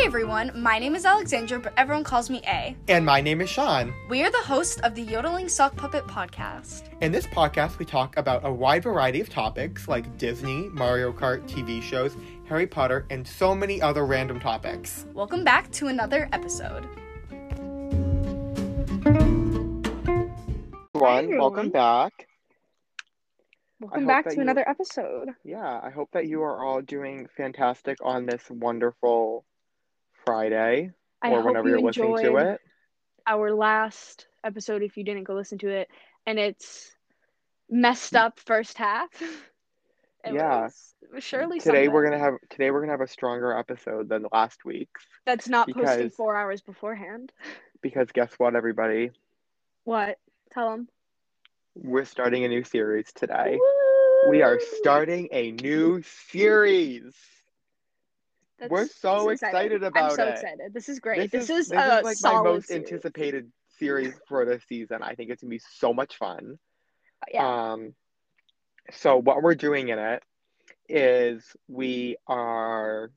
Hi everyone, my name is Alexandra, but everyone calls me A. And my name is Sean. We are the hosts of the Yodeling Sock Puppet podcast. In this podcast, we talk about a wide variety of topics like Disney, Mario Kart, TV shows, Harry Potter, and so many other random topics. Welcome back to another episode. Everyone, everyone. welcome back. Welcome back to you- another episode. Yeah, I hope that you are all doing fantastic on this wonderful Friday I or whenever you you're listening to it. our last episode if you didn't go listen to it and it's messed up first half. It Yeah. was, surely Today we're gonna have today we're gonna have a stronger episode than last week's That's not posted because- four hours beforehand. because guess what, everybody? What? Tell them. We're starting a new series today. We are starting a new series. We're so excited about it. I'm so it. excited. This is great. This, This, is, is, this a is like my most series. anticipated series for this season. I think it's gonna be so much fun. Yeah. Um, so what we're doing in it is we are,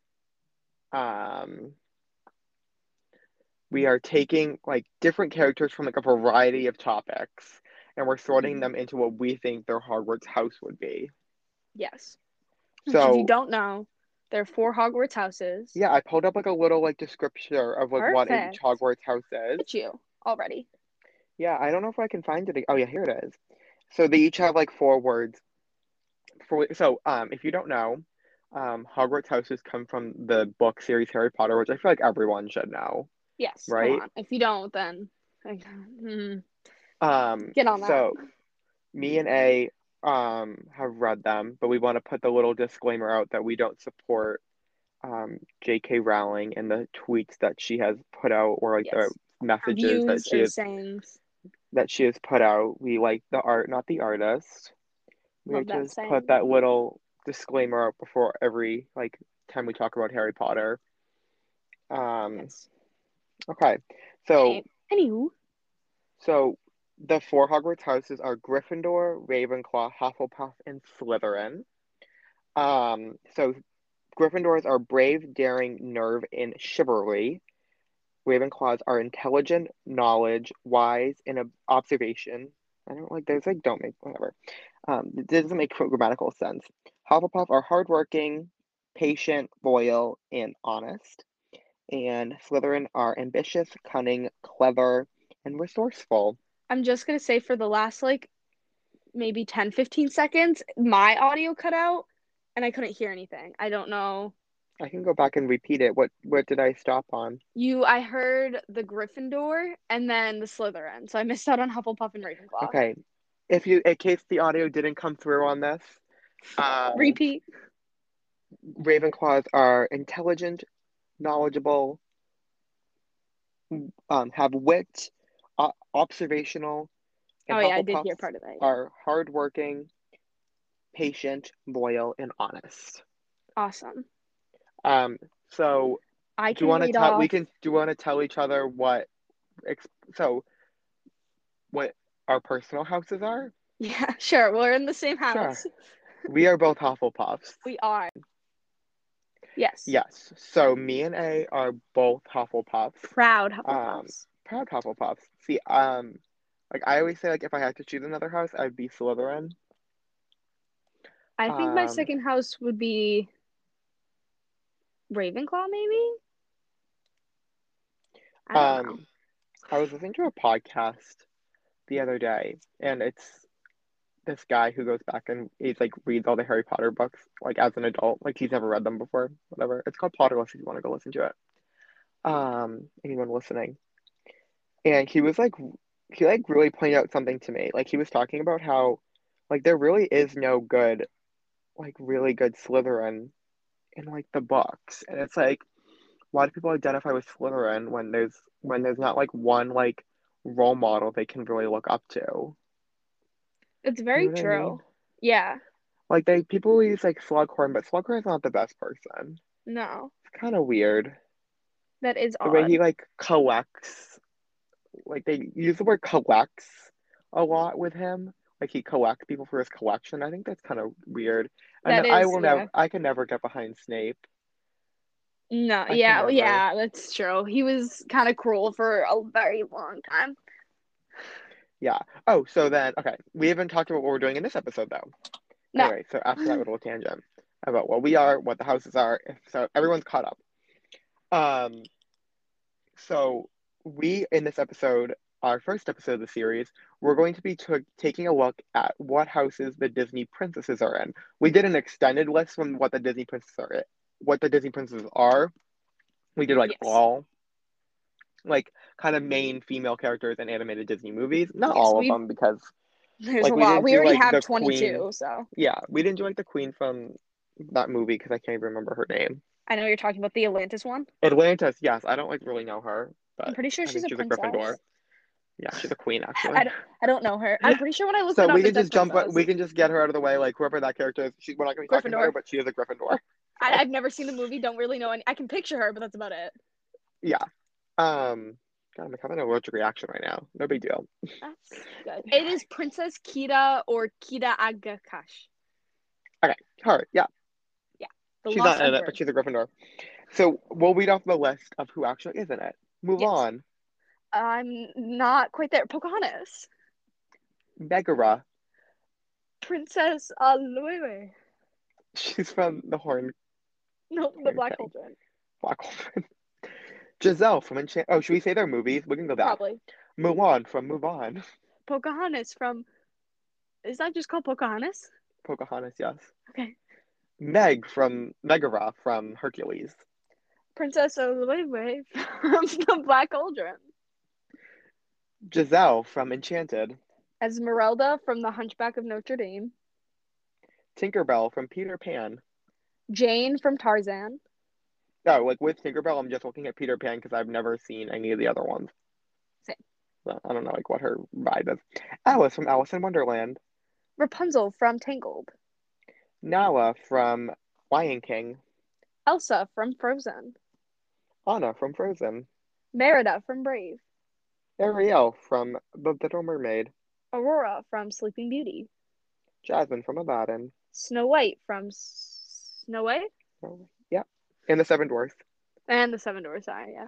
um, we are taking like different characters from like a variety of topics, and we're sorting Mhm. them into what we think their Hogwarts house would be. yes. So if So you don't know, there are four Hogwarts houses. yeah, I pulled up like a little like description of like what Perfect. each Hogwarts house is. At you already. Yeah, I don't know if I can find it. Oh yeah, here it is. So they each have like four words. For so um, if you don't know, um, Hogwarts houses come from the book series Harry Potter, which I feel like everyone should know. Yes. Right? If you don't, then like, hmm, Um, get on that. so me and A um have read them, but we want to put the little disclaimer out that we don't support um J.K. Rowling and the tweets that she has put out or like Yes. the messages that she or has sayings. that she has put out. We like the art, not the artist. We Love just saying. put that little disclaimer out before every like time we talk about Harry Potter. Um, Yes. okay, so Any- Anywho, so the four Hogwarts houses are Gryffindor, Ravenclaw, Hufflepuff, and Slytherin. Um, so Gryffindors are brave, daring, nerve, and chivalry. Ravenclaws are intelligent, knowledge, wise, and ob- observation. I don't like those. Like don't make whatever. Um, it doesn't make grammatical sense. Hufflepuff are hardworking, patient, loyal, and honest. And Slytherin are ambitious, cunning, clever, and resourceful. I'm just gonna say for the last like maybe 10, 15 seconds, my audio cut out and I couldn't hear anything. I don't know. I can go back and repeat it. What what did I stop on? You, I heard the Gryffindor and then the Slytherin, so I missed out on Hufflepuff and Ravenclaw. Okay. If you in case the audio didn't come through on this, uh, Repeat. Ravenclaws are intelligent, knowledgeable, um, have wit, o- observational. Oh yeah, I did hear part of that. yeah. Are hardworking, patient, loyal, and honest. Awesome. Um, so I do you want to tell? off. We can. Do you want to tell each other what? Ex- so, what our personal houses are? Yeah, sure. We're in the same house. We are both Hufflepuffs. We are. Yes. Yes. So me and A are both Hufflepuffs. Proud Um, Hufflepuffs. Proud Hufflepuffs. See, um, like I always say, like if I had to choose another house, I'd be Slytherin. I think my um, second house would be Ravenclaw, maybe. I don't know. Um, I was listening to a podcast the other day, and it's this guy who goes back and he's like reads all the Harry Potter books like as an adult, like he's never read them before. Whatever. It's called Potterless if you want to go listen to it. Um, anyone listening, and he was like, he like really pointed out something to me. Like he was talking about how, like there really is no good, like really good Slytherin in like the books, and it's like why do people identify with Slytherin when there's when there's not like one like role model they can really look up to? It's very know what I true. mean? Yeah. Like they people use like Slughorn, but Slughorn's not the best person. No. It's kind of weird That is the odd. way he like collects. Like they use the word collects a lot with him. Like he collects people for his collection. I think that's kind of weird. And That I is, will yeah. never. I can never get behind Snape. No, I yeah, yeah, that's true. He was kind of cruel for a very long time. Yeah. Oh, so then okay, we haven't talked about what we're doing in this episode though. No. Anyway, so after that little tangent about what we are, what the houses are, so everyone's caught up. Um, so we in this episode, our first episode of the series, we're going to be t- taking a look at what houses the Disney princesses are in. We did an extended list from what the Disney princesses are, in, what the Disney princesses are. We did like Yes. all, like kind of main female characters in animated Disney movies. Not Yes, all of them because There's Like, a we lot. We do, already like, have 22, queen. so yeah, we didn't do like the queen from that movie because I can't even remember her name. I know you're talking about the Atlantis one. Atlantis, yes, I don't like really know her, but I'm pretty sure I she's a she's a. Gryffindor. Yeah, she's a queen actually. I don't, I don't know her. I'm pretty sure when I looked so it we it can just jump. princess. We can just get her out of the way. Like whoever that character is, she, we're not going to be talking about her, Gryffindor. but she is a Gryffindor. I, I've never seen the movie. Don't really know any. I can picture her, but that's about it. Yeah. Um. God, I'm having an allergic reaction right now. No big deal. That's good. It is Princess Kida or Kidagakash. Okay. Her, yeah, The she's not in it, but she's a Gryffindor. So we'll read off the list of who actually is in it. Move Yes. on. I'm not quite there. Pocahontas. Megara. Princess Eilonwy. She's from the Horn No, the Black. Cauldron. Black Woman. Giselle from Enchant. Oh, should we say their movies? We can go back. Probably. Mulan from Move On. Pocahontas from. Is that just called Pocahontas? Pocahontas, yes. Okay. Meg from Megara from Hercules. Princess Eilonwy from the Black Cauldron. Giselle from Enchanted. Esmeralda from The Hunchback of Notre Dame. Tinkerbell from Peter Pan. Jane from Tarzan. No, like with Tinkerbell, I'm just looking at Peter Pan because I've never seen any of the other ones. Same. So I don't know like what her vibe is. Alice from Alice in Wonderland. Rapunzel from Tangled. Nala from Lion King. Elsa from Frozen. Anna from Frozen. Merida from Brave. Ariel from The Little Mermaid. Aurora from Sleeping Beauty. Jasmine from Aladdin. Snow White from S- Snow White Oh, yeah. And the Seven Dwarfs. and the Seven Dwarfs. Sorry, yeah.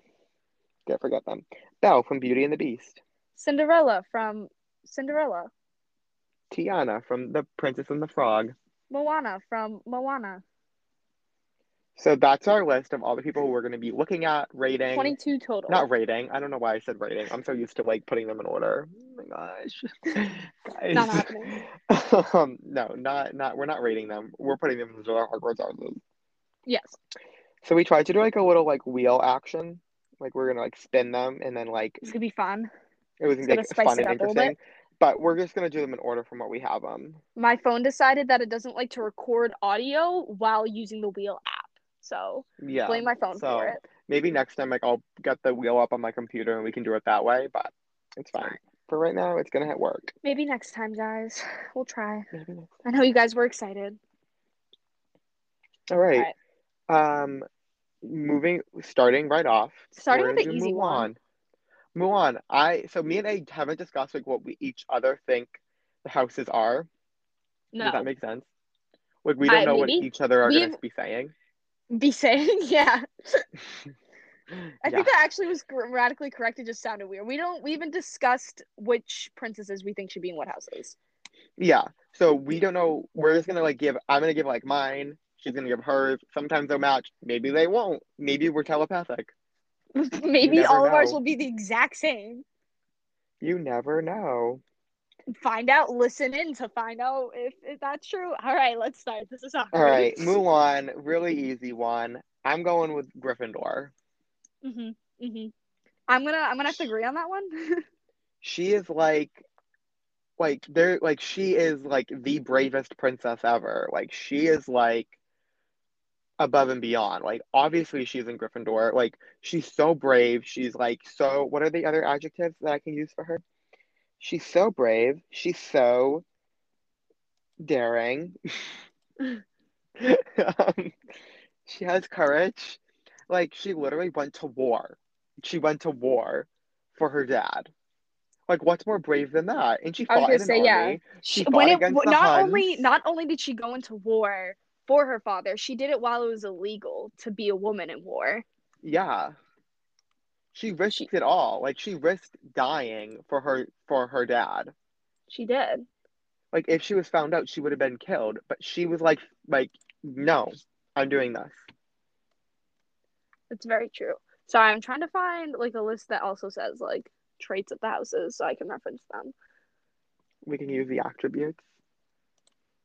Can't forget them. Belle from Beauty and the Beast. Cinderella from Cinderella. Tiana from The Princess and the Frog. Moana from Moana. So that's our list of all the people we're going to be looking at, rating. 22 total. Not rating. I don't know why I said rating. I'm so used to like putting them in order. Oh my gosh. Guys. Not happening. um, no, not not we're not rating them. We're putting them into our Hogwarts houses. Yes. So we tried to do like a little like wheel action. Like we're gonna like spin them and then like It's going to be fun. it was gonna gonna be fun and interesting. But we're just gonna do them in order from what we have them. My phone decided that it doesn't like to record audio while using the wheel app. So Yeah. blame my phone so for it. maybe next time like I'll get the wheel up on my computer and we can do it that way, but it's fine. For right now it's gonna hit work. Maybe next time, guys. We'll try. Maybe next I know you guys were excited. All right. Um, moving, starting right off. Starting with the easy move one. on. Move on. I so me and I haven't discussed like what we each other think the houses are. No. Does that make sense? Like we don't I- know what each other are We've- gonna be saying. Be saying, yeah. I yeah. think that actually was grammatically correct. It just sounded weird. We don't. We even discussed which princesses we think should be in what houses. Yeah. So we mm-hmm. don't know. We're just gonna like give. I'm gonna give like mine. She's gonna give hers. Sometimes they'll match. Maybe they won't. Maybe we're telepathic. Maybe all of ours will be the exact same. You never know. Find out. Listen in to find out if, if that's true. All right, let's start. This is awkward. All right, Mulan, really easy one. I'm going with Gryffindor. Mhm. Mhm. I'm gonna. I'm gonna have to agree on that one. She is like, like they're like she is like the bravest princess ever. Like she is like above and beyond. Like obviously she's in Gryffindor. Like she's so brave. She's like so. What are the other adjectives that I can use for her? She's so brave. She's so daring. um, she has courage. Like she literally went to war. She went to war for her dad. Like what's more brave than that? And she I was fought gonna in an say, yeah. army. She when it not Huns. only not only did she go into war, for her father. She did it while it was illegal to be a woman in war. Yeah. She risked it all. Like she risked dying for her for her dad. She did. Like if she was found out, she would have been killed. But she was like like, no, I'm doing this. It's very true. Sorry, I'm trying to find like a list that also says like traits of the houses so I can reference them. We can use the attributes,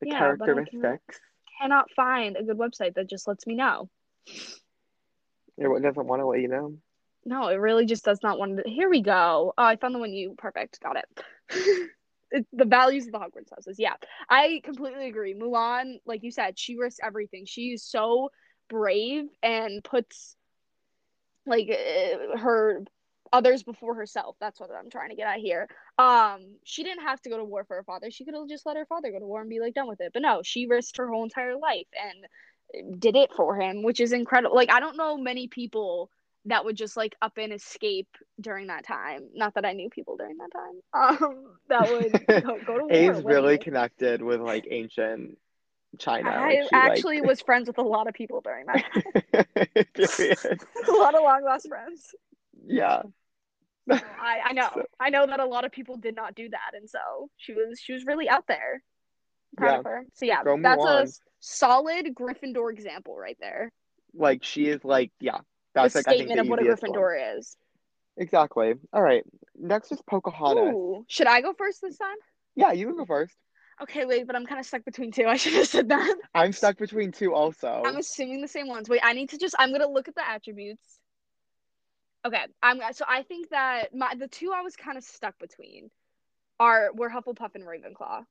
the Yeah, but I cannot- characteristics. Cannot find a good website that just lets me know. It doesn't want to let you know. No, it really just does not want to. Here we go. Oh, I found the one you perfect. Got it. it. The values of the Hogwarts houses. Yeah, I completely agree. Mulan, like you said, she risks everything. She's so brave and puts like uh, her others before herself. That's what I'm trying to get at here. Um, she didn't have to go to war for her father. She could have just let her father go to war and be like done with it. But no, she risked her whole entire life and did it for him, which is incredible. Like I don't know many people that would just like up and escape during that time. Not that I knew people during that time. Um, that would go, go to war. A's really connected with like ancient China. I actually was friends with a lot of people during that. A lot of long lost friends. Yeah. So I, I know. So- I know that a lot of people did not do that, and so she was she was really out there. Proud Yeah. of her. So yeah, Go that's a Mulan. solid Gryffindor example right there. Like she is like yeah. That's the like statement of what a easiest one. Gryffindor is. Exactly. All right. Next is Pocahontas. Ooh, should I go first this time? Yeah, you can go first. Okay, wait, but I'm kind of stuck between two. I should have said that. I'm stuck between two also. I'm assuming the same ones. Wait, I need to just. I'm gonna look at the attributes. Okay, I'm so I think that my the two I was kind of stuck between are were Hufflepuff and Ravenclaw.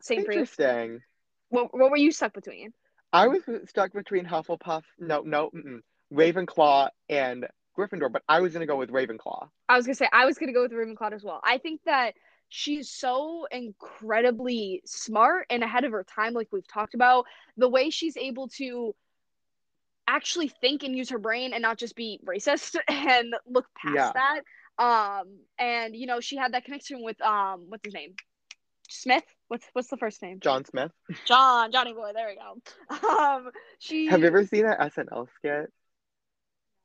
Same. Interesting. What, what were you stuck between? I was stuck between Hufflepuff, no, no, mm-mm, Ravenclaw and Gryffindor, but I was gonna go with Ravenclaw. I was gonna say I was gonna go with Ravenclaw as well. I think that she's so incredibly smart and ahead of her time, like we've talked about. The way she's able to actually think and use her brain and not just be racist and look past Yeah. that. Um, and you know, she had that connection with um, what's his name? Smith. What's what's the first name? John Smith. John. Johnny Boy. There we go. Um, she. Have you ever seen that SNL skit?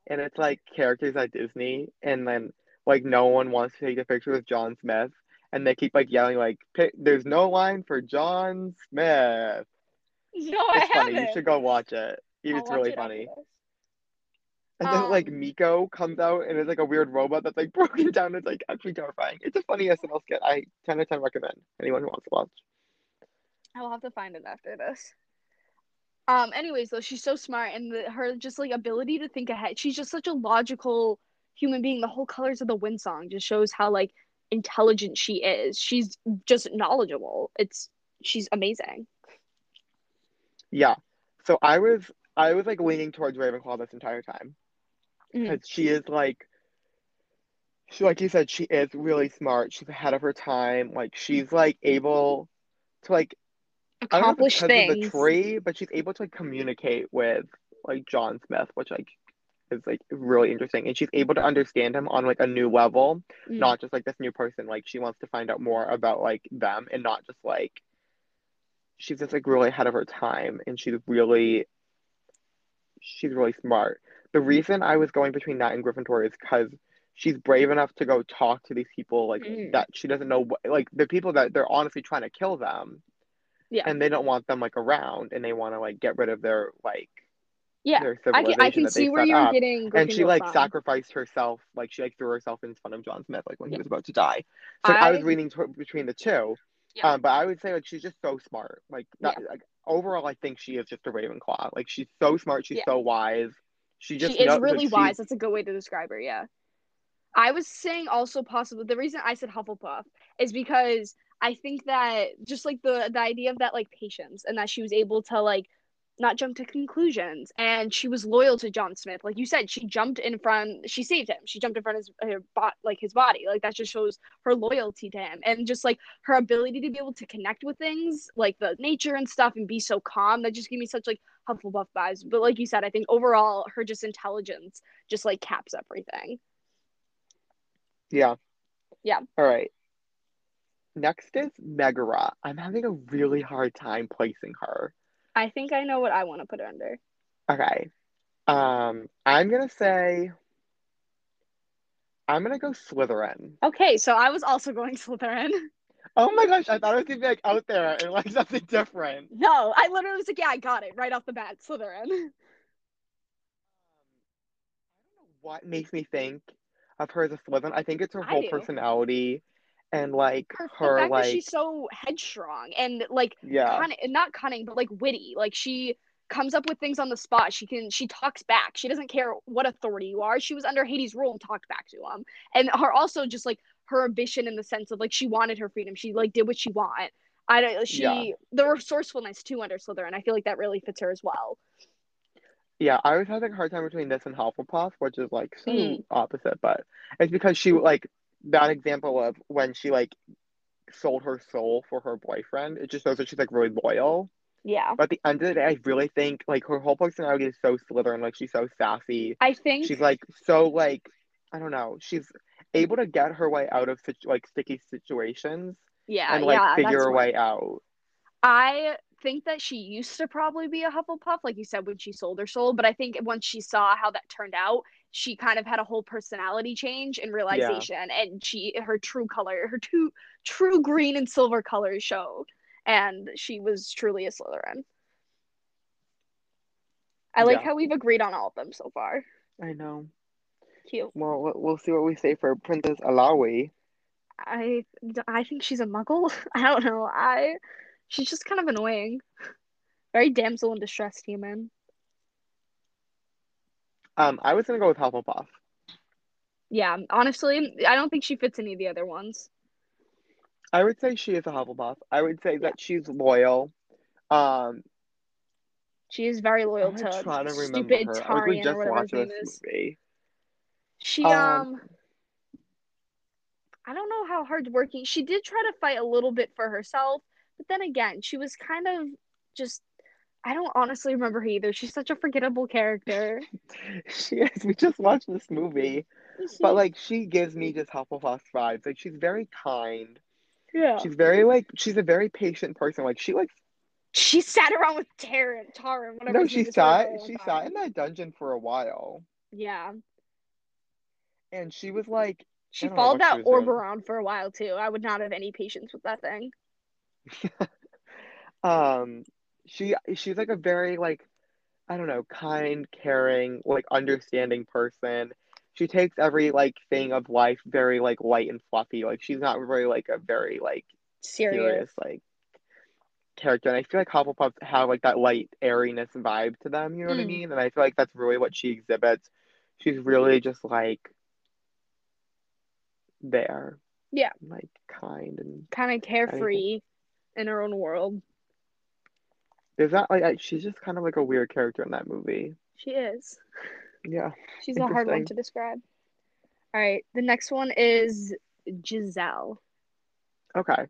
And it's like characters at Disney, and then like no one wants to take a picture with John Smith, and they keep like yelling like, "There's no line for John Smith." No, I It's funny. You haven't. should go watch it. I'll It's really it funny. And then like Um, Meeko comes out and it's like a weird robot that's like broken down. It's like actually terrifying. It's a funny SNL skit. I 10 out of 10 recommend anyone who wants to watch. I will have to find it after this. Um. Anyways, though, she's so smart, and the, her just like ability to think ahead. She's just such a logical human being. The whole Colors of the Wind song just shows how like intelligent she is. She's just knowledgeable. It's she's amazing. Yeah. So I was I was like leaning towards Ravenclaw this entire time because she is like she like you said she is really smart. She's ahead of her time. Like she's like able to like I don't know if Accomplish of things. the tree, but she's able to like communicate with like John Smith, which like is like really interesting. And she's able to understand him on like a new level, Mm. not just like this new person. Like she wants to find out more about like them and not just like she's just like really ahead of her time and she's really she's really smart. The reason I was going between that and Gryffindor is because she's brave enough to go talk to these people like Mm. that she doesn't know what like the people that they're honestly trying to kill them Yeah. and they don't want them like around and they want to like get rid of their like Yeah. their I can I can see where you're up. getting. and she like from. sacrificed herself like she like threw herself in front of John Smith like when he was about to die so I, I- was leaning to- between the two Yeah. um but I would say like she's just so smart like that like overall I think she is just a Ravenclaw like she's so smart she's Yeah. so wise she just she is really wise. That's a good way to describe her. Yeah. I was saying also possibly the reason I said Hufflepuff is because I think that just like the the idea of that like patience and that she was able to like not jump to conclusions and she was loyal to John Smith. Like you said, she jumped in front. She saved him. She jumped in front of his her bot like his body. Like that just shows her loyalty to him and just like her ability to be able to connect with things like the nature and stuff and be so calm. That just gave me such like Hufflepuff vibes. But like you said, I think overall her just intelligence just like caps everything. yeah Yeah. all right next is Megara I'm having a really hard time placing her I think I know what I want to put her under. Okay. Um, I'm gonna say I'm gonna go Slytherin. Okay, so I was also going Slytherin. Oh my gosh, I thought it was gonna be like out there and like something different. No, I literally was like, yeah, I got it right off the bat, Slytherin. What makes me think of her as a Slytherin? I think it's her I whole do. personality and like Her, her fact like that she's so headstrong and like yeah. cunning, not cunning, but like witty. Like she comes up with things on the spot. She can she talks back. She doesn't care what authority you are. She was under Hades' rule and talked back to him. And her also just like her ambition in the sense of like she wanted her freedom. She like did what she want. I don't she Yeah. the resourcefulness too under Slytherin. I feel like that really fits her as well. Yeah, I was having a hard time between this and Hufflepuff, which is like so Mm. opposite, but it's because she like that example of when she like sold her soul for her boyfriend, it just shows that she's like really loyal. Yeah. But at the end of the day, I really think like her whole personality is so Slytherin, like she's so sassy. I think She's like so like I don't know, she's able to get her way out of like sticky situations yeah, and like yeah, figure her way out. I think that she used to probably be a Hufflepuff, like you said, when she sold her soul. But I think once she saw how that turned out, she kind of had a whole personality change and realization, and she her true color, her two true green and silver colors showed, and she was truly a Slytherin. I like Yeah. how we've agreed on all of them so far. I know. Cute. Well, we'll- we'll see what we say for Princess Eilonwy. I I think she's a Muggle. I don't know. I she's just kind of annoying. Very damsel in distress human. Um, I was gonna go with Hufflepuff. Yeah, honestly, I don't think she fits any of the other ones. I would say she is a Hufflepuff. I would say that she's loyal. Um, She is very loyal I'm to trying to remember stupid her. I like, we just watched this is. movie. She Um, um, I don't know how hardworking. She did try to fight a little bit for herself, but then again, she was kind of just. I don't honestly remember her either. She's such a forgettable character. She is. We just watched this movie, but like she gives me just Hufflepuff vibes. Like she's very kind. yeah, She's very like she's a very patient person. Like she like she sat around with Taran, Taran, whatever. no, she is, for a sat she time. sat in that dungeon for a while, Yeah, and she was like she I don't know followed what she that orb doing. around for a while too. I would not have any patience with that thing. um she she's like a very like I don't know, kind, caring, like understanding person. She takes every like thing of life very like light and fluffy. Like she's not really like a very like Serious. serious like character. And I feel like Hufflepuffs have like that light airiness vibe to them, you know what I Mm. mean? And I feel like that's really what she exhibits. She's really just like there. Yeah. Like kind and Kind of carefree in her own world. There's that like I- she's just kind of like a weird character in that movie. She is. Yeah. She's a hard one to describe. All right, the next one is Giselle. Okay.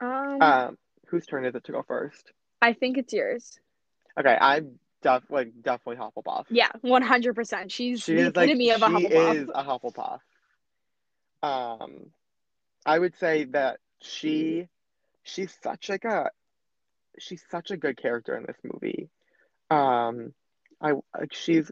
Um, Um, whose turn is it to go first? I think it's yours. Okay, I'm def like definitely Hufflepuff. Yeah, one hundred percent. She's She the is like of a she Hufflepuff. is a Hufflepuff. Um, I would say that she she's such like a she's such a good character in this movie. Um, I like she's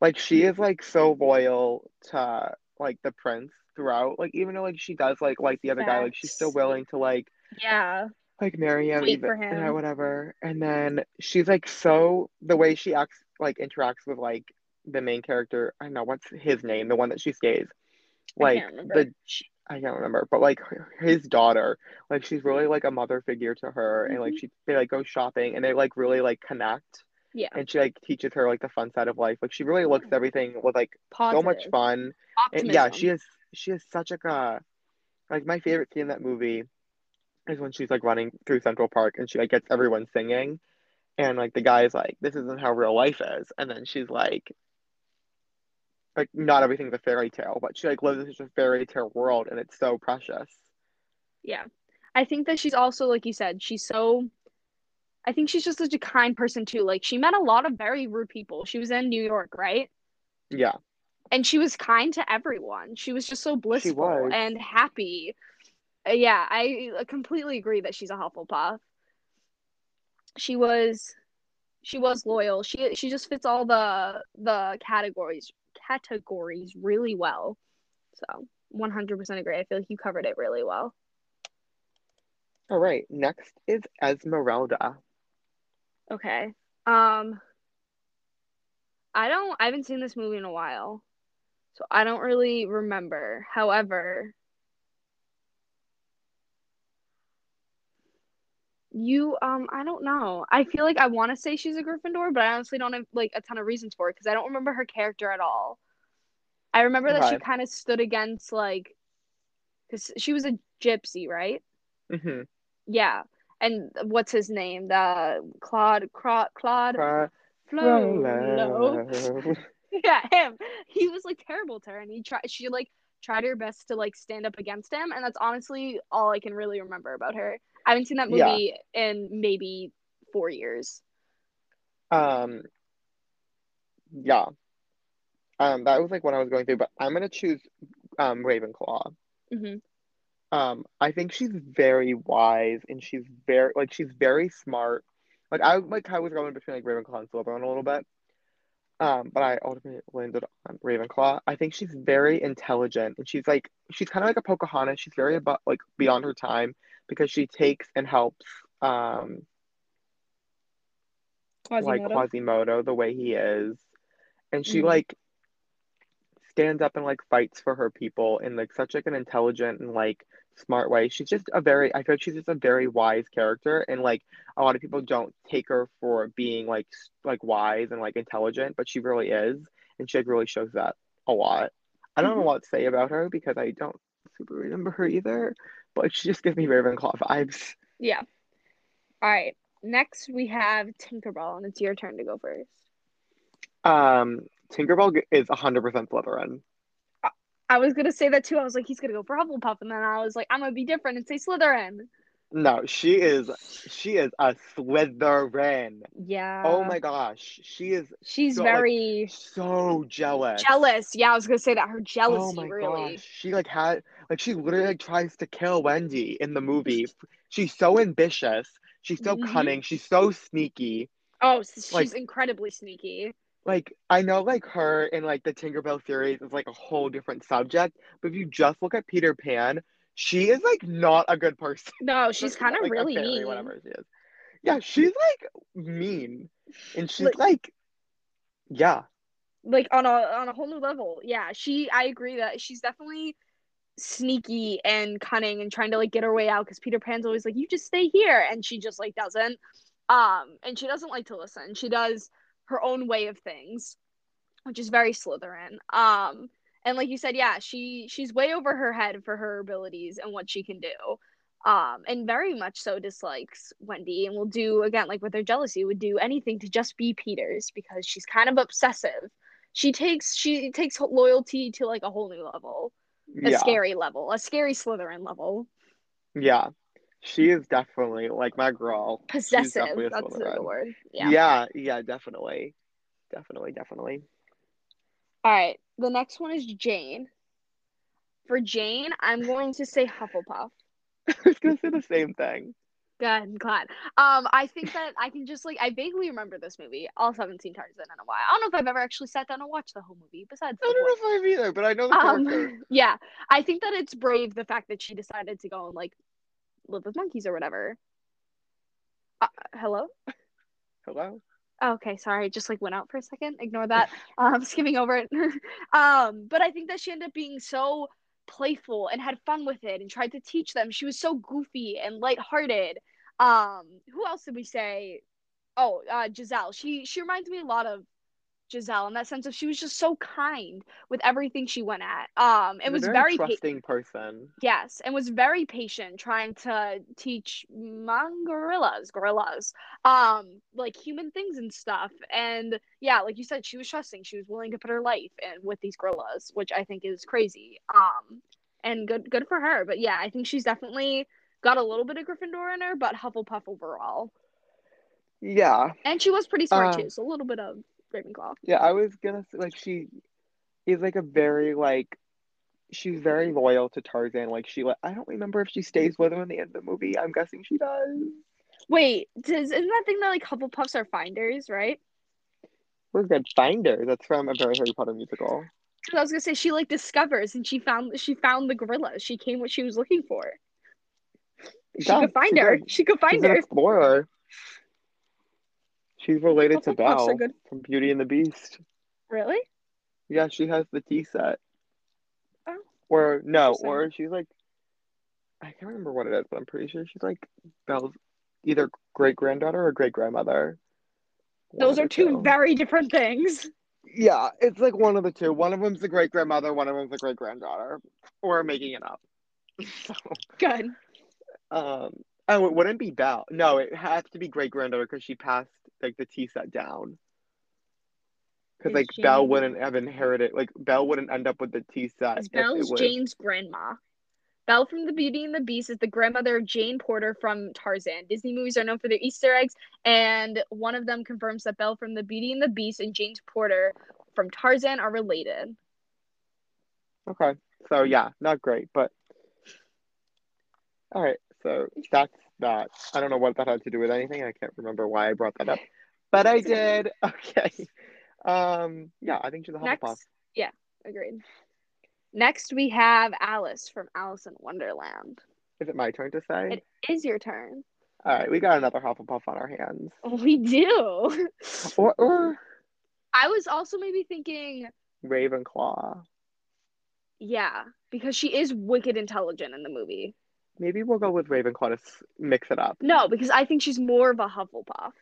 like she is like so loyal to like the prince throughout. Like even though like she does like like the other guy, like she's still willing to like Yeah, like marry him Wait even him. yeah, whatever. And then she's like so the way she acts like interacts with like the main character. I don't know what's his name, the one that she stays. Like can't remember. I can't remember, but like his daughter, like she's really like a mother figure to her, and like Mhm. she they like go shopping and they like really like connect, yeah, and she like teaches her like the fun side of life. Like she really looks at everything with like positive. so much fun, and yeah, she is she is such like a like my favorite scene in that movie is when she's like running through Central Park and she like gets everyone singing, and like the guy's like, "This isn't how real life is," and then she's like, like not everything's a fairy tale, but she like lives in such a fairy tale world, and it's so precious. Yeah. I think that she's also, like you said, she's so. I think she's just such a kind person too. Like she met a lot of very rude people. She was in New York, right? Yeah, And she was kind to everyone. She was just so blissful and happy. Uh, yeah, I completely agree that she's a Hufflepuff. she was she was loyal. She she just fits all the the categories categories really well. So 100% agree. I feel like you covered it really well. All right, next is Esmeralda. Okay. Um I don't I haven't seen this movie in a while. So I don't really remember. However, you um I don't know. I feel like I want to say she's a Gryffindor, but I honestly don't have like a ton of reasons for it because I don't remember her character at all. I remember that she kind of stood against like cuz she was a gypsy, right? Mm-hmm. Yeah. And what's his name? The Claude Cro- Claude Fra- Flo. Yeah, him. He was like terrible to her, and he tried. She like tried her best to like stand up against him, and that's honestly all I can really remember about her. I haven't seen that Yeah. movie in maybe four years. Um, yeah. Um, that was like when I was going through, but I'm gonna choose um Ravenclaw. hmm Um, I think she's very wise and she's very like she's very smart. Like I like I was going between like Ravenclaw and Slytherin a little bit. Um, but I ultimately landed on Ravenclaw. I think she's very intelligent and she's like she's kind of like a Pocahontas. She's very about like beyond her time because she takes and helps um like Quasimodo the way he is. And she Mhm. like stands up and like fights for her people in like such like an intelligent and like smart way. She's just a very I feel like she's just a very wise character and like a lot of people don't take her for being like like wise and like intelligent, but she really is. And she like really shows that a lot. I don't know Mhm. what to say about her because I don't super remember her either, but she just gives me Ravenclaw vibes. Yeah. All right. Next we have Tinkerbell, and it's your turn to go first. Um Tinkerbell is 100% Slytherin. I was gonna say that too. I was like, he's gonna go for Hufflepuff, and then I was like, I'm gonna be different and say Slytherin. No, she is she is a Slytherin. Yeah. Oh my gosh, she is She's so, like, very so jealous. jealous. Yeah, I was gonna say that her jealousy Oh jealousy my really. gosh, she like had like she literally like tries to kill Wendy in the movie. She's so ambitious. She's so Mhm. cunning. She's so sneaky. Oh, she's Like- incredibly sneaky. Like I know like her in like the Tinkerbell series is like a whole different subject, but if you just look at Peter Pan, she is like not a good person. No, she's kind of like, really mean. whatever she is. Yeah, she's like mean, and she's Like- like, yeah, Like on a on a whole new level. Yeah, she. I agree that she's definitely sneaky and cunning and trying to like get her way out because Peter Pan's always like, "You just stay here," and she just like doesn't. Um, and she doesn't like to listen. She does her own way of things, which is very Slytherin. Um, and like you said, yeah, she she's way over her head for her abilities and what she can do. Um, and very much so dislikes Wendy and will do again like with her jealousy would do anything to just be Peter's because she's kind of obsessive. She takes she takes loyalty to like a whole new level, a yeah, scary level, a scary Slytherin level. yeah. She is definitely like my girl. Possessive. That's the word. Yeah. Yeah, yeah, definitely, definitely, definitely. All right. The next one is Jane. For Jane, I'm going to say Hufflepuff. I was gonna say the same thing. Good, glad. Um, I think that I can just like I vaguely remember this movie. Also, haven't seen Tarzan in a while. I don't know if I've ever actually sat down and watched the whole movie. Besides, I don't know if I've either, but I know the character. um, yeah, I think that it's brave the fact that she decided to go and like live with monkeys or whatever. Uh, hello. Hello. Oh, okay, sorry, I just like went out for a second. Ignore that. Um, skimming over it. um, but I think that she ended up being so playful and had fun with it and tried to teach them. She was so goofy and lighthearted. Um, who else did we say? Oh, uh, Giselle. She she reminds me a lot of Giselle in that sense of she was just so kind with everything she went at. Um, and a was very, pa- trusting person. Yes, and was very patient trying to teach mon gorillas, gorillas, um, like human things and stuff. And yeah, like you said, she was trusting. She was willing to put her life in with these gorillas, which I think is crazy. Um, and good, good for her. But yeah, I think she's definitely got a little bit of Gryffindor in her, but Hufflepuff overall. Yeah, And she was pretty smart Um, too, so a little bit of Ravenclaw. yeah. I was gonna say like she is like a very like she's very loyal to Tarzan. Like she like I don't remember if she stays with him in the end of the movie. I'm guessing she does. Wait, does isn't that thing that like Hufflepuffs are finders, right? Where's that Finder? That's from a very Harry Potter musical. I was gonna say she like discovers and she found she found the gorilla. She came what she was looking for. She Yeah, could find her. did. She could find She's an her. explorer. She's related to Belle good. from Beauty and the Beast. Really? Yeah, she has the tea set. Oh, Or no, or she's like I can't remember what it is, but I'm pretty sure she's like Belle's either great granddaughter or great grandmother. Those are two very different things. Yeah, it's like one of the two. One of them's the great grandmother, one of them's the great granddaughter. Or making it up. So, Good. um, oh, it wouldn't be Belle. No, it has to be great granddaughter because she passed like the tea set down. Because like Belle wouldn't have inherited, like Belle wouldn't end up with the tea set. Is Belle's was- Jane's grandma. Belle from The Beauty and the Beast is the grandmother of Jane Porter from Tarzan. Disney movies are known for their Easter eggs, and one of them confirms that Belle from The Beauty and the Beast and Jane Porter from Tarzan are related. Okay, so yeah, not great, but all right. So that's that. I don't know what that had to do with anything. I can't remember why I brought that up, but I did. Okay. Um. Yeah, I think she's a Hufflepuff. Next, yeah, agreed. Next, we have Alice from Alice in Wonderland. Is it my turn to say? It is your turn. All right, we got another Hufflepuff on our hands. We do. Or, or I was also maybe thinking, Ravenclaw. yeah, because she is wicked intelligent in the movie. Maybe we'll go with Ravenclaw to mix it up. No, because I think she's more of a Hufflepuff.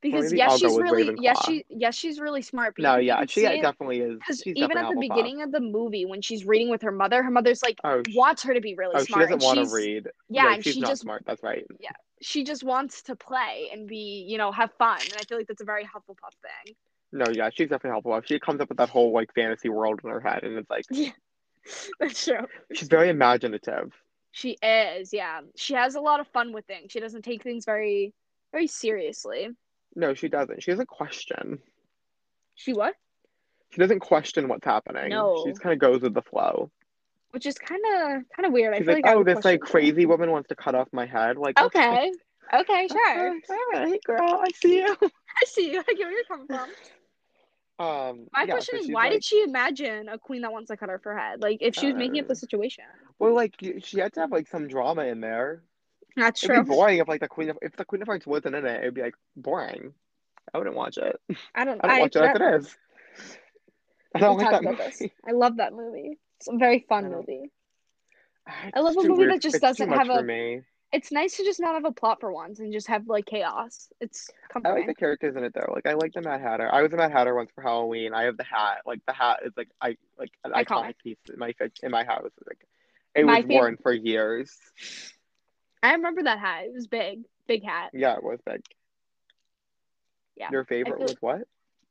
Because yes, I'll she's really yes Ravenclaw. she yes she's really smart. No, yeah, she it- definitely is. Because even at the beginning of the movie, when she's reading with her mother, her mother's like oh, wants her to be really oh, she smart. doesn't want to read. Yeah, Right, and she's she not just smart. That's right. Yeah, she just wants to play and be, you know, have fun. And I feel like that's a very Hufflepuff thing. No, yeah, she's definitely Hufflepuff. She comes up with that whole like fantasy world in her head, and it's like yeah, That's true. she's very imaginative. She is, yeah. She has a lot of fun with things. She doesn't take things very, very seriously. No, she doesn't. She doesn't question. She what? She doesn't question what's happening. No. She just kind of goes with the flow. Which is kind of, kind of weird. I She's feel like, like, oh, this like crazy that. woman wants to cut off my head. Like, Okay. Okay, sure. all right, girl, I see you. I see you. I get where you're coming from. Um, My yeah, question so is, why like- did she imagine a queen that wants to cut off her head? Like, if she was making up the Uh, situation. Well, like she had to have like some drama in there. That's It'd true. be boring if like the Queen of if the Queen of Hearts wasn't in it. It'd be like boring. I wouldn't watch it. I don't. I don't watch it as it is. I don't we'll like that movie. this. I love that movie. It's a very fun I movie. It's I love a movie weird. that just It's doesn't have a- me. It's nice to just not have a plot for once and just have like chaos. It's I like the characters in it though. Like I like the Mad Hatter. I was a Mad Hatter once for Halloween. I have the hat. Like the hat is like I like an iconic, Iconic. piece in my in my house. Like it My was worn for years. I remember that hat. It was big, big hat. Yeah, it was big. Yeah. Your favorite was what?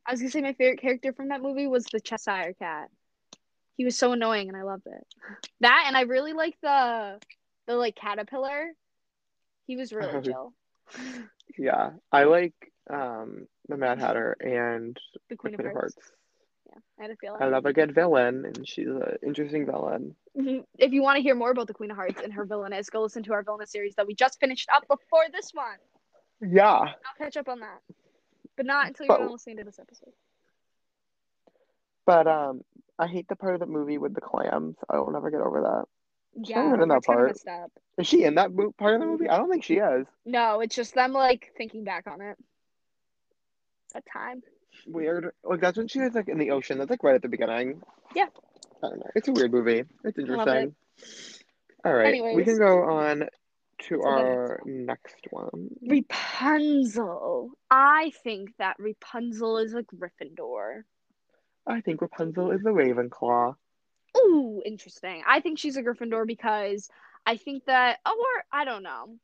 I was gonna say my favorite character from that movie was the Cheshire Cat. He was so annoying and I loved it. That and I really like the the like caterpillar. He was really chill. Yeah, I like um the Mad Hatter and The the Queen of Queen of Hearts. Hearts. Yeah, I had a feeling. I love a good villain, and she's an interesting villain. Mhm. If you want to hear more about the Queen of Hearts and her villainess, go listen to our villainess series that we just finished up before this one. Yeah, I'll catch up on that, but not until But- you're done listening to this episode. but um, I hate the part of the movie with the clams. I will never get over that. Yeah, in that that's kind of part. Is she in that part of the movie? I don't think she is. No, it's just them like thinking back on it. That time. Weird. Like that's when she was like in the ocean. That's like right at the beginning. Yeah. I don't know. It's a weird movie. It's interesting. All right, we can go on to the our next one. Rapunzel. I think that Rapunzel is a Gryffindor. I think Rapunzel is the Ravenclaw. Ooh, interesting. I think she's a Gryffindor because I think that, oh or I don't know.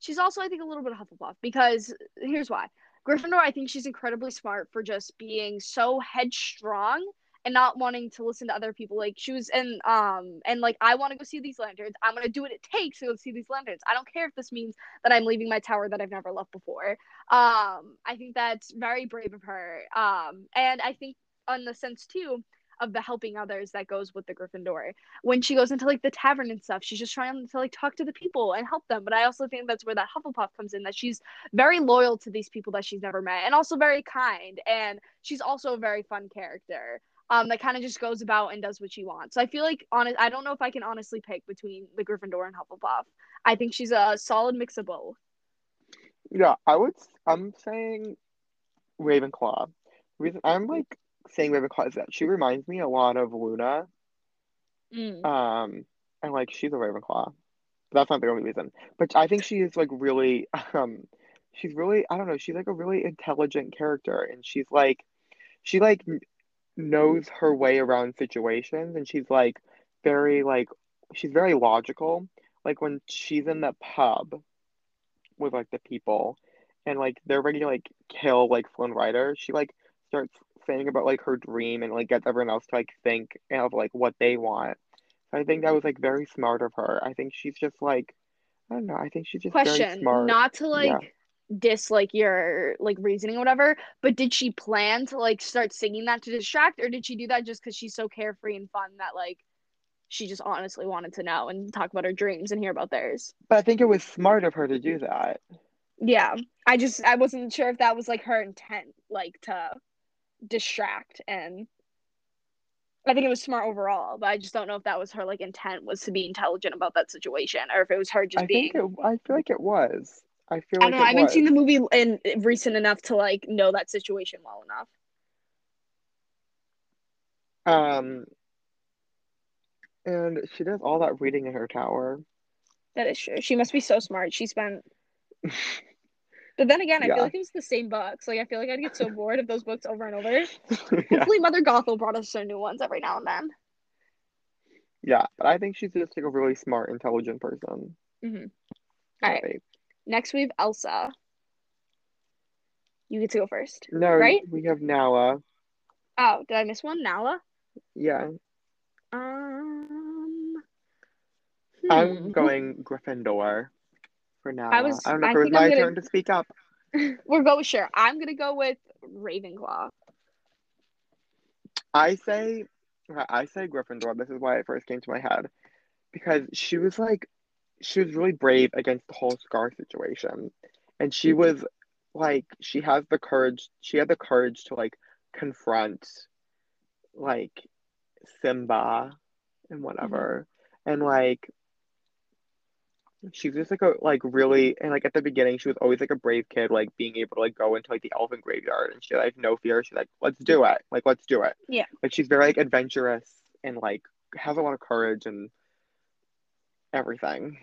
She's also, I think, a little bit of Hufflepuff because here's why. Gryffindor, I think she's incredibly smart for just being so headstrong and not wanting to listen to other people. Like she was, and um, and like I want to go see these lanterns. I'm gonna do what it takes to go see these lanterns. I don't care if this means that I'm leaving my tower that I've never left before. Um, I think that's very brave of her. Um, and I think on the sense too, of the helping others that goes with the Gryffindor. When she goes into like the tavern and stuff, she's just trying to like talk to the people and help them. But I also think that's where that Hufflepuff comes in that she's very loyal to these people that she's never met and also very kind and she's also a very fun character. Um, that kind of just goes about and does what she wants. So I feel like on I don't know if I can honestly pick between the Gryffindor and Hufflepuff. I think she's a solid mix of both. Yeah, I would. I'm saying Ravenclaw. Reason I'm like saying Ravenclaw is that she reminds me a lot of Luna. Mm. Um, and like she's a Ravenclaw. That's not the only reason, but I think she is like really. Um, she's really. I don't know. She's like a really intelligent character, and she's like, she like knows her way around situations, and she's like very like she's very logical. Like when she's in the pub with like the people and like they're ready to like kill like Flynn Rider, she like starts saying about like her dream and like gets everyone else to like think of like what they want. So I think that mm-hmm. was like very smart of her. I think she's just like I don't know, I think she's just Question, smart. not to like Yeah. diss like your like reasoning or whatever, but did she plan to like start singing that to distract, or did she do that just because she's so carefree and fun that like she just honestly wanted to know and talk about her dreams and hear about theirs? But I think it was smart of her to do that. Yeah, I just I wasn't sure if that was like her intent, like to distract, and I think it was smart overall. But I just don't know if that was her like intent was to be intelligent about that situation, or if it was her just being I being. think it I feel like it was. I feel I like don't know. I haven't was. seen the movie in recent enough to like know that situation well enough. Um and she does all that reading in her tower. That is true. She must be so smart. She spent. But then again, I Yeah. feel like it was the same books. Like I feel like I'd get so bored of those books over and over. yeah. Hopefully, Mother Gothel brought us some new ones every now and then. Yeah, but I think she's just like a really smart, intelligent person. Mhm. All right. Right. Next, we have Elsa. You get to go first. No, Right? we have Nala. Oh, did I miss one? Nala. Yeah, Um. I'm hmm. going Gryffindor for Nala. was- I don't know I if it was I'm my gonna- turn to speak up. We're going sure. I'm gonna go with Ravenclaw. I say, I say Gryffindor. This is why it first came to my head, because she was like, she was really brave against the whole Scar situation, and she Mhm. was like, she has the courage. She had the courage to like confront, like, Simba, and whatever, and like. She's just like a like really and like at the beginning she was always like a brave kid like being able to like go into like the elephant graveyard and she like no fear she's like let's do it like let's do it Yeah. like she's very like adventurous and like has a lot of courage and everything.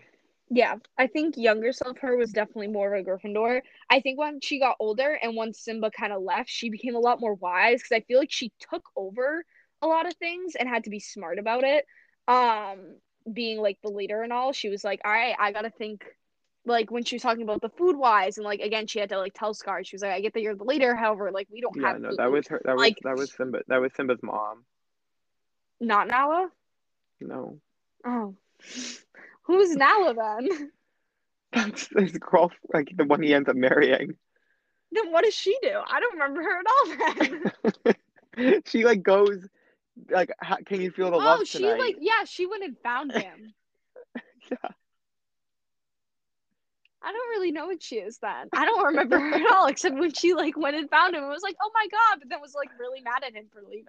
Yeah, I think younger self her was definitely more of a Gryffindor. I think when she got older and once Simba kind of left, she became a lot more wise because I feel like she took over a lot of things and had to be smart about it. Um, being like the leader and all, she was like, "All right, I gotta think." Like when she was talking about the food wise, and like again, she had to like tell Scar. She was like, "I get that you're the leader, however, like we don't Yeah, have no, food." that was her. That was Like- that was Simba. That was Simba's mom. not Nala. No, Oh, who's Nala then? that's his girl. Like the one he ends up marrying. then what does she do? I don't remember her at all. Then. she like goes like, how, can you feel the oh, love oh, she tonight? like yeah, she went and found him. yeah. I don't really know what she is then. I don't remember her at all, except when she like went and found him and was like, "Oh my god!" But then was like really mad at him for leaving.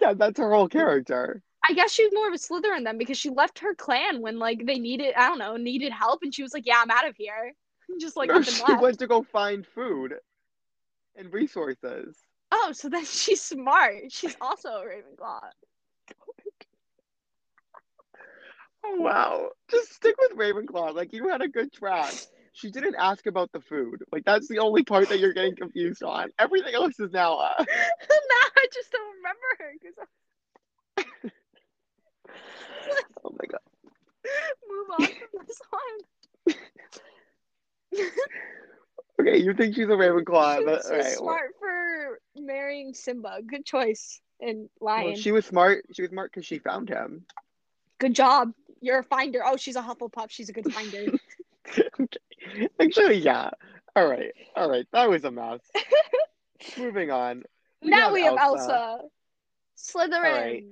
yeah, that's her whole character. I guess she's more of a Slytherin then because she left her clan when like they needed I don't know needed help and she was like, "Yeah, I'm out of here." Just like no, she left. went to go find food and resources. Oh, so then she's smart. She's also a Ravenclaw. Oh wow. Just stick with Ravenclaw. Like you had a good track. She didn't ask about the food. Like that's the only part that you're getting confused on. Everything else is Nala. Uh, now I just don't remember her because I Oh my god. move on from this one. Okay, you think she's a Ravenclaw, she was so alright. well- smart for marrying Simba. Good choice in Well, she was smart. She was smart because she found him. Good job. You're a finder. Oh, she's a Hufflepuff. She's a good finder. okay. Actually, yeah. All right. All right. That was a mess. Moving on. now have we have Elsa. Elsa. Slytherin. right.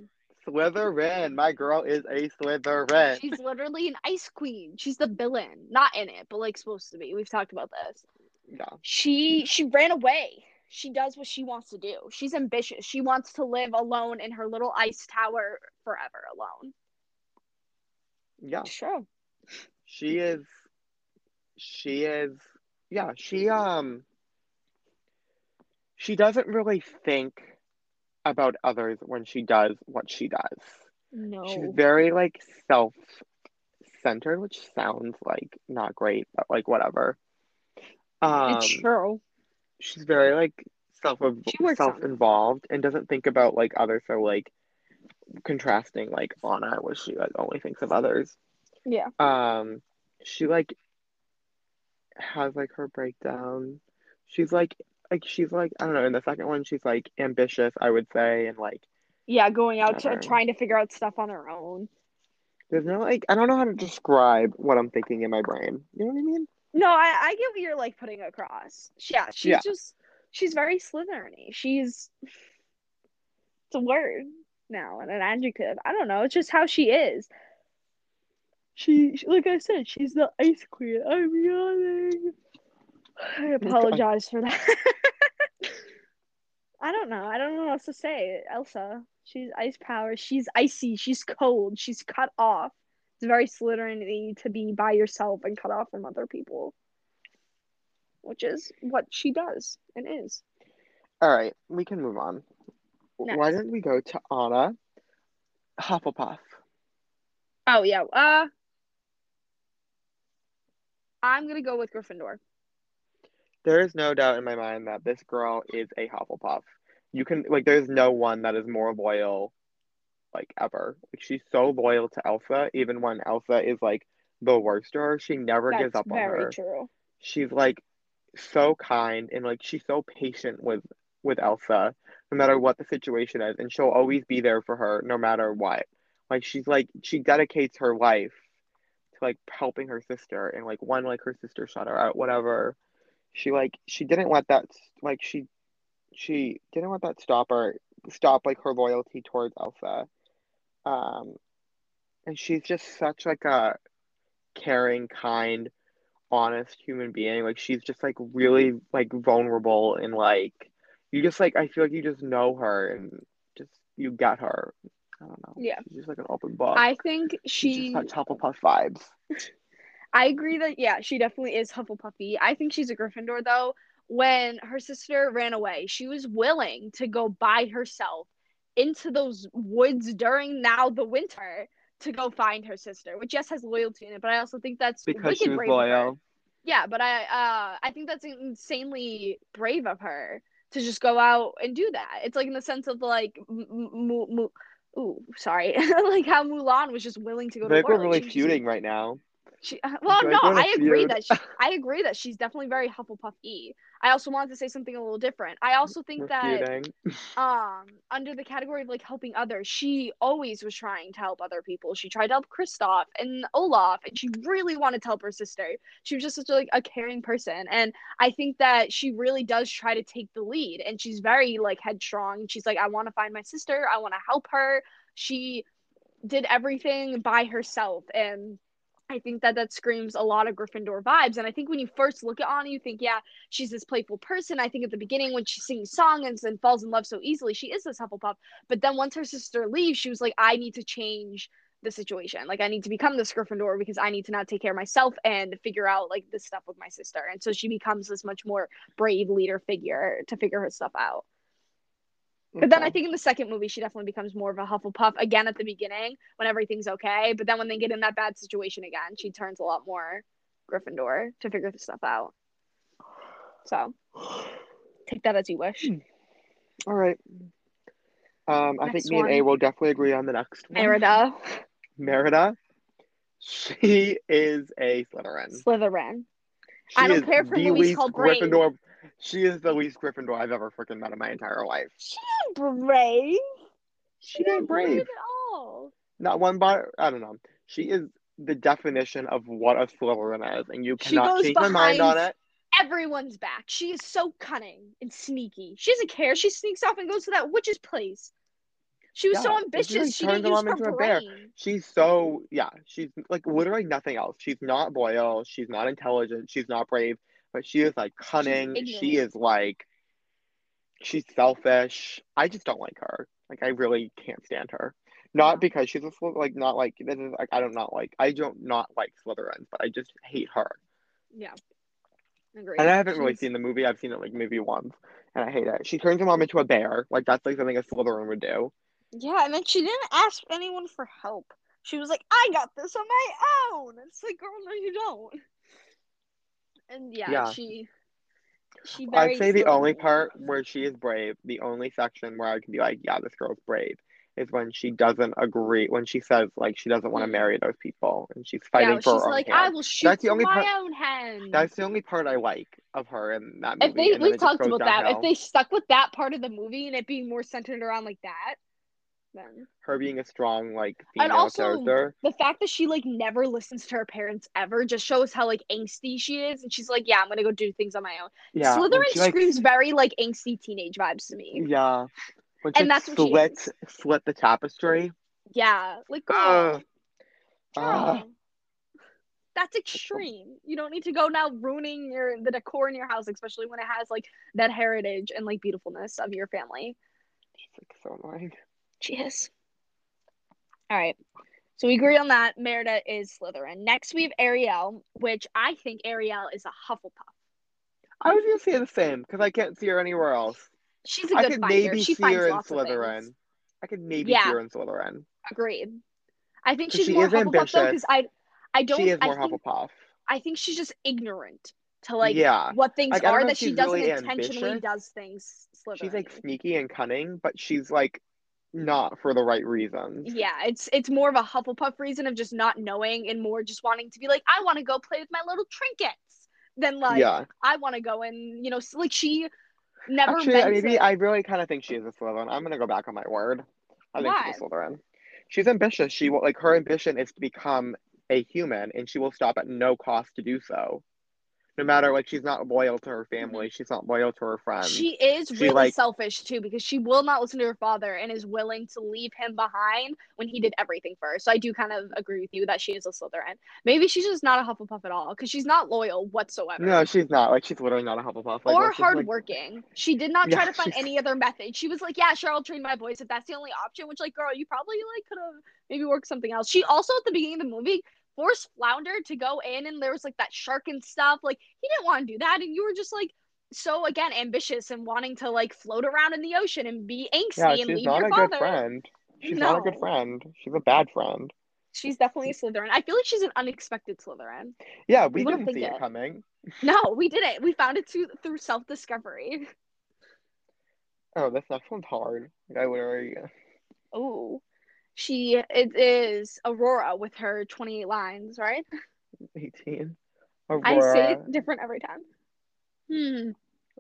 Slytherin. My girl is a Slytherin. She's literally an ice queen. She's the villain. Not in it, but like supposed to be. We've talked about this. Yeah. She she ran away. She does what she wants to do. She's ambitious. She wants to live alone in her little ice tower forever alone. Yeah. It's true. She is she is yeah, she um she doesn't really think about others when she does what she does. No. She's very like self centered, which sounds like not great, but like whatever. Um it's true. she's very like self She works on it. self involved and doesn't think about like others so like contrasting like Anna where she like only thinks of others. Yeah. Um she like has like her breakdown. She's like like she's like I don't know, in the second one she's like ambitious, I would say, and like Yeah, going out to trying to figure out stuff on her own. there's no like I don't know how to describe what I'm thinking in my brain. You know what I mean? No, I, I get what you're like putting across. Yeah, she's Yeah. just she's very Slytherin-y. She's it's a word now and an adjective. I don't know. It's just how she is. She, she- like I said, she's the ice queen. I'm yawning. I apologize for that. I don't know. I don't know what else to say. Elsa, she's ice power. She's icy. She's cold. She's cut off. It's very Slytherin to be by yourself and cut off from other people, which is what she does and is. All right, we can move on. Why Next. didn't we go to Anna Hufflepuff? Oh yeah. Uh, I'm gonna go with Gryffindor. There is no doubt in my mind that this girl is a Hufflepuff. You can like there's no one that is more loyal like ever. Like she's so loyal to Elsa even when Elsa is like the worst to her, she never gives up on her. very true. She's like so kind and like she's so patient with with Elsa no matter what the situation is and she'll always be there for her no matter what. Like she's like she dedicates her life to like helping her sister and like when like her sister shut her out whatever she like she didn't let that like she she didn't let that stop her stop like her loyalty towards Elsa. Um and she's just such like a caring, kind, honest human being. Like she's just like really like vulnerable and like you just like I feel like you just know her and just you get her. I don't know. Yeah. She's just like an open book. I think she She's she. just Hufflepuff vibes. I agree that yeah, she definitely is Hufflepuffy. I think she's a Gryffindor though. When her sister ran away, she was willing to go by herself into those woods during now the winter to go find her sister, which yes has loyalty in it, but I also think that's Because wicked she was brave loyal. Yeah, but I uh I think that's insanely brave of her to just go out and do that. It's like in the sense of like m- m- m- ooh, sorry. like how Mulan was just willing to go I to war. we're really she was just- feuding right now. She, uh, well, no, like we're in a I agree that she, I agree that she's definitely very Hufflepuff y. I also wanted to say something a little different. I also think We're that um under the category of like helping others, she always was trying to help other people. She tried to help Kristoff and Olaf, and she really wanted to help her sister. She was just such a, like a caring person, and I think that she really does try to take the lead. And she's very like headstrong. She's like, I want to find my sister. I want to help her. She did everything by herself, and I think that that screams a lot of Gryffindor vibes. And I think when you first look at Anna, you think, yeah, she's this playful person. I think at the beginning when she sings songs and falls in love so easily, she is this Hufflepuff. But then once her sister leaves, she was like, I need to change the situation. Like I need to become this Gryffindor because I need to now take care of myself and figure out like this stuff with my sister. And so she becomes this much more brave leader figure to figure her stuff out. But then I think in the second movie, she definitely becomes more of a Hufflepuff again at the beginning when everything's okay. But then when they get in that bad situation again, she turns a lot more Gryffindor to figure this stuff out. So take that as you wish. All right. Um, I think me and A will definitely agree on the next one. Merida, Merida. She is a Slytherin. Slytherin. She I don't care for the movies called. Gryffindor. She is the least Gryffindor I've ever freaking met in my entire life. She's brave. She ain't brave. at all. Not one bar. I don't know. She is the definition of what a Slytherin is, and you She cannot change my mind on it. Everyone's back. She is so cunning and sneaky. She doesn't care. She sneaks off and goes to that witch's place. She was so Yeah, and ambitious. she, she didn't use her into a bear. brain. She's so yeah, she's like literally nothing else. She's not loyal, she's not intelligent, she's not brave, but she is like cunning. She is like she's selfish. I just don't like her. Like I really can't stand her. Not Yeah. because she's a Slyth- like not like this is like I don't not like I don't not like Slytherins, but I just hate her. Yeah. Agree. And I haven't really seen the movie. I've seen it like maybe once, and I hate it. She turns her mom into a bear. Like that's like something a Slytherin would do. Yeah, and then she didn't ask anyone for help. She was like, "I got this on my own." It's like, girl, no, you don't. And yeah, Yeah. she. She very I'd say the only part where she is brave, the only section where I can be like, yeah, this girl's brave, is when she doesn't agree, when she says like she doesn't want to Mhm. marry those people, and she's fighting Yeah, for she's her own like, hand. "I will shoot That's the only my part- own hand." That's the only part I like of her in that movie. if they and we've talked about that. If they stuck with that part of the movie and it being more centered around like that, then her being a strong like And female also, character. the fact that she like never listens to her parents ever just shows how like angsty she is and she's like yeah i'm gonna go do things on my own Yeah, slytherin she, like, screams very like angsty teenage vibes to me Yeah, when And that's what she slit is. slit the tapestry. yeah like girl, Ugh. girl, that's extreme you don't need to go now ruining your the decor in your house especially when it has like that heritage and like beautifulness of your family It's like so annoying. Jeez. All right. So we agree on that. Merida is Slytherin. Next, we have Ariel, which I think Ariel is a Hufflepuff. I was gonna say the same because I can't see her anywhere else. She's a good I could finder. maybe she see her in Slytherin. I could maybe Yeah. see her in Slytherin. Agreed. I think she's she more Hufflepuff though, because I, I don't. she is more I think, Hufflepuff. I think she's just ignorant to like yeah, what things Like, are that she doesn't really intentionally ambitious. does things. Slytherin. she's like sneaky and cunning, but she's like not for the right reasons. Yeah, it's it's more of a Hufflepuff reason of just not knowing and more just wanting to be like, I want to go play with my little trinkets than like yeah. I want to go and you know like she never Actually, maybe to- I really kind of think she is a Slytherin. I'm gonna go back on my word. I think she's a Slytherin. She's ambitious. She will like her ambition is to become a human, and she will stop at no cost to do so. No matter like she's not loyal to her family, she's not loyal to her friends. Mm-hmm. She is She, really like- selfish too because she will not listen to her father and is willing to leave him behind when he did everything for her. So I do kind of agree with you that she is a Slytherin. Maybe she's just not a Hufflepuff at all because she's not loyal whatsoever. no, she's not. Like she's literally not a Hufflepuff. Like, or let's like- hardworking. she did not try Yeah, to find she's- any other method. She was like, "Yeah, sure, I'll train my boys if that's the only option." Which, like, girl, you probably like could have maybe worked something else. She also at the beginning of the movie forced Flounder to go in, and there was like that shark and stuff. Like, he didn't want to do that, and you were just like so again ambitious and wanting to like float around in the ocean and be angsty yeah, and she's leave not your a father. good friend. She's not a good friend. She's a bad friend. She's definitely a Slytherin. I feel like she's an unexpected Slytherin. Yeah, we, We didn't see it it. coming. No, we didn't. We found it through through self discovery. Oh, this next one's hard. I literally. Oh, she it is Aurora with her 28 lines, right? 18. I Aurora. say it different every time. Hmm.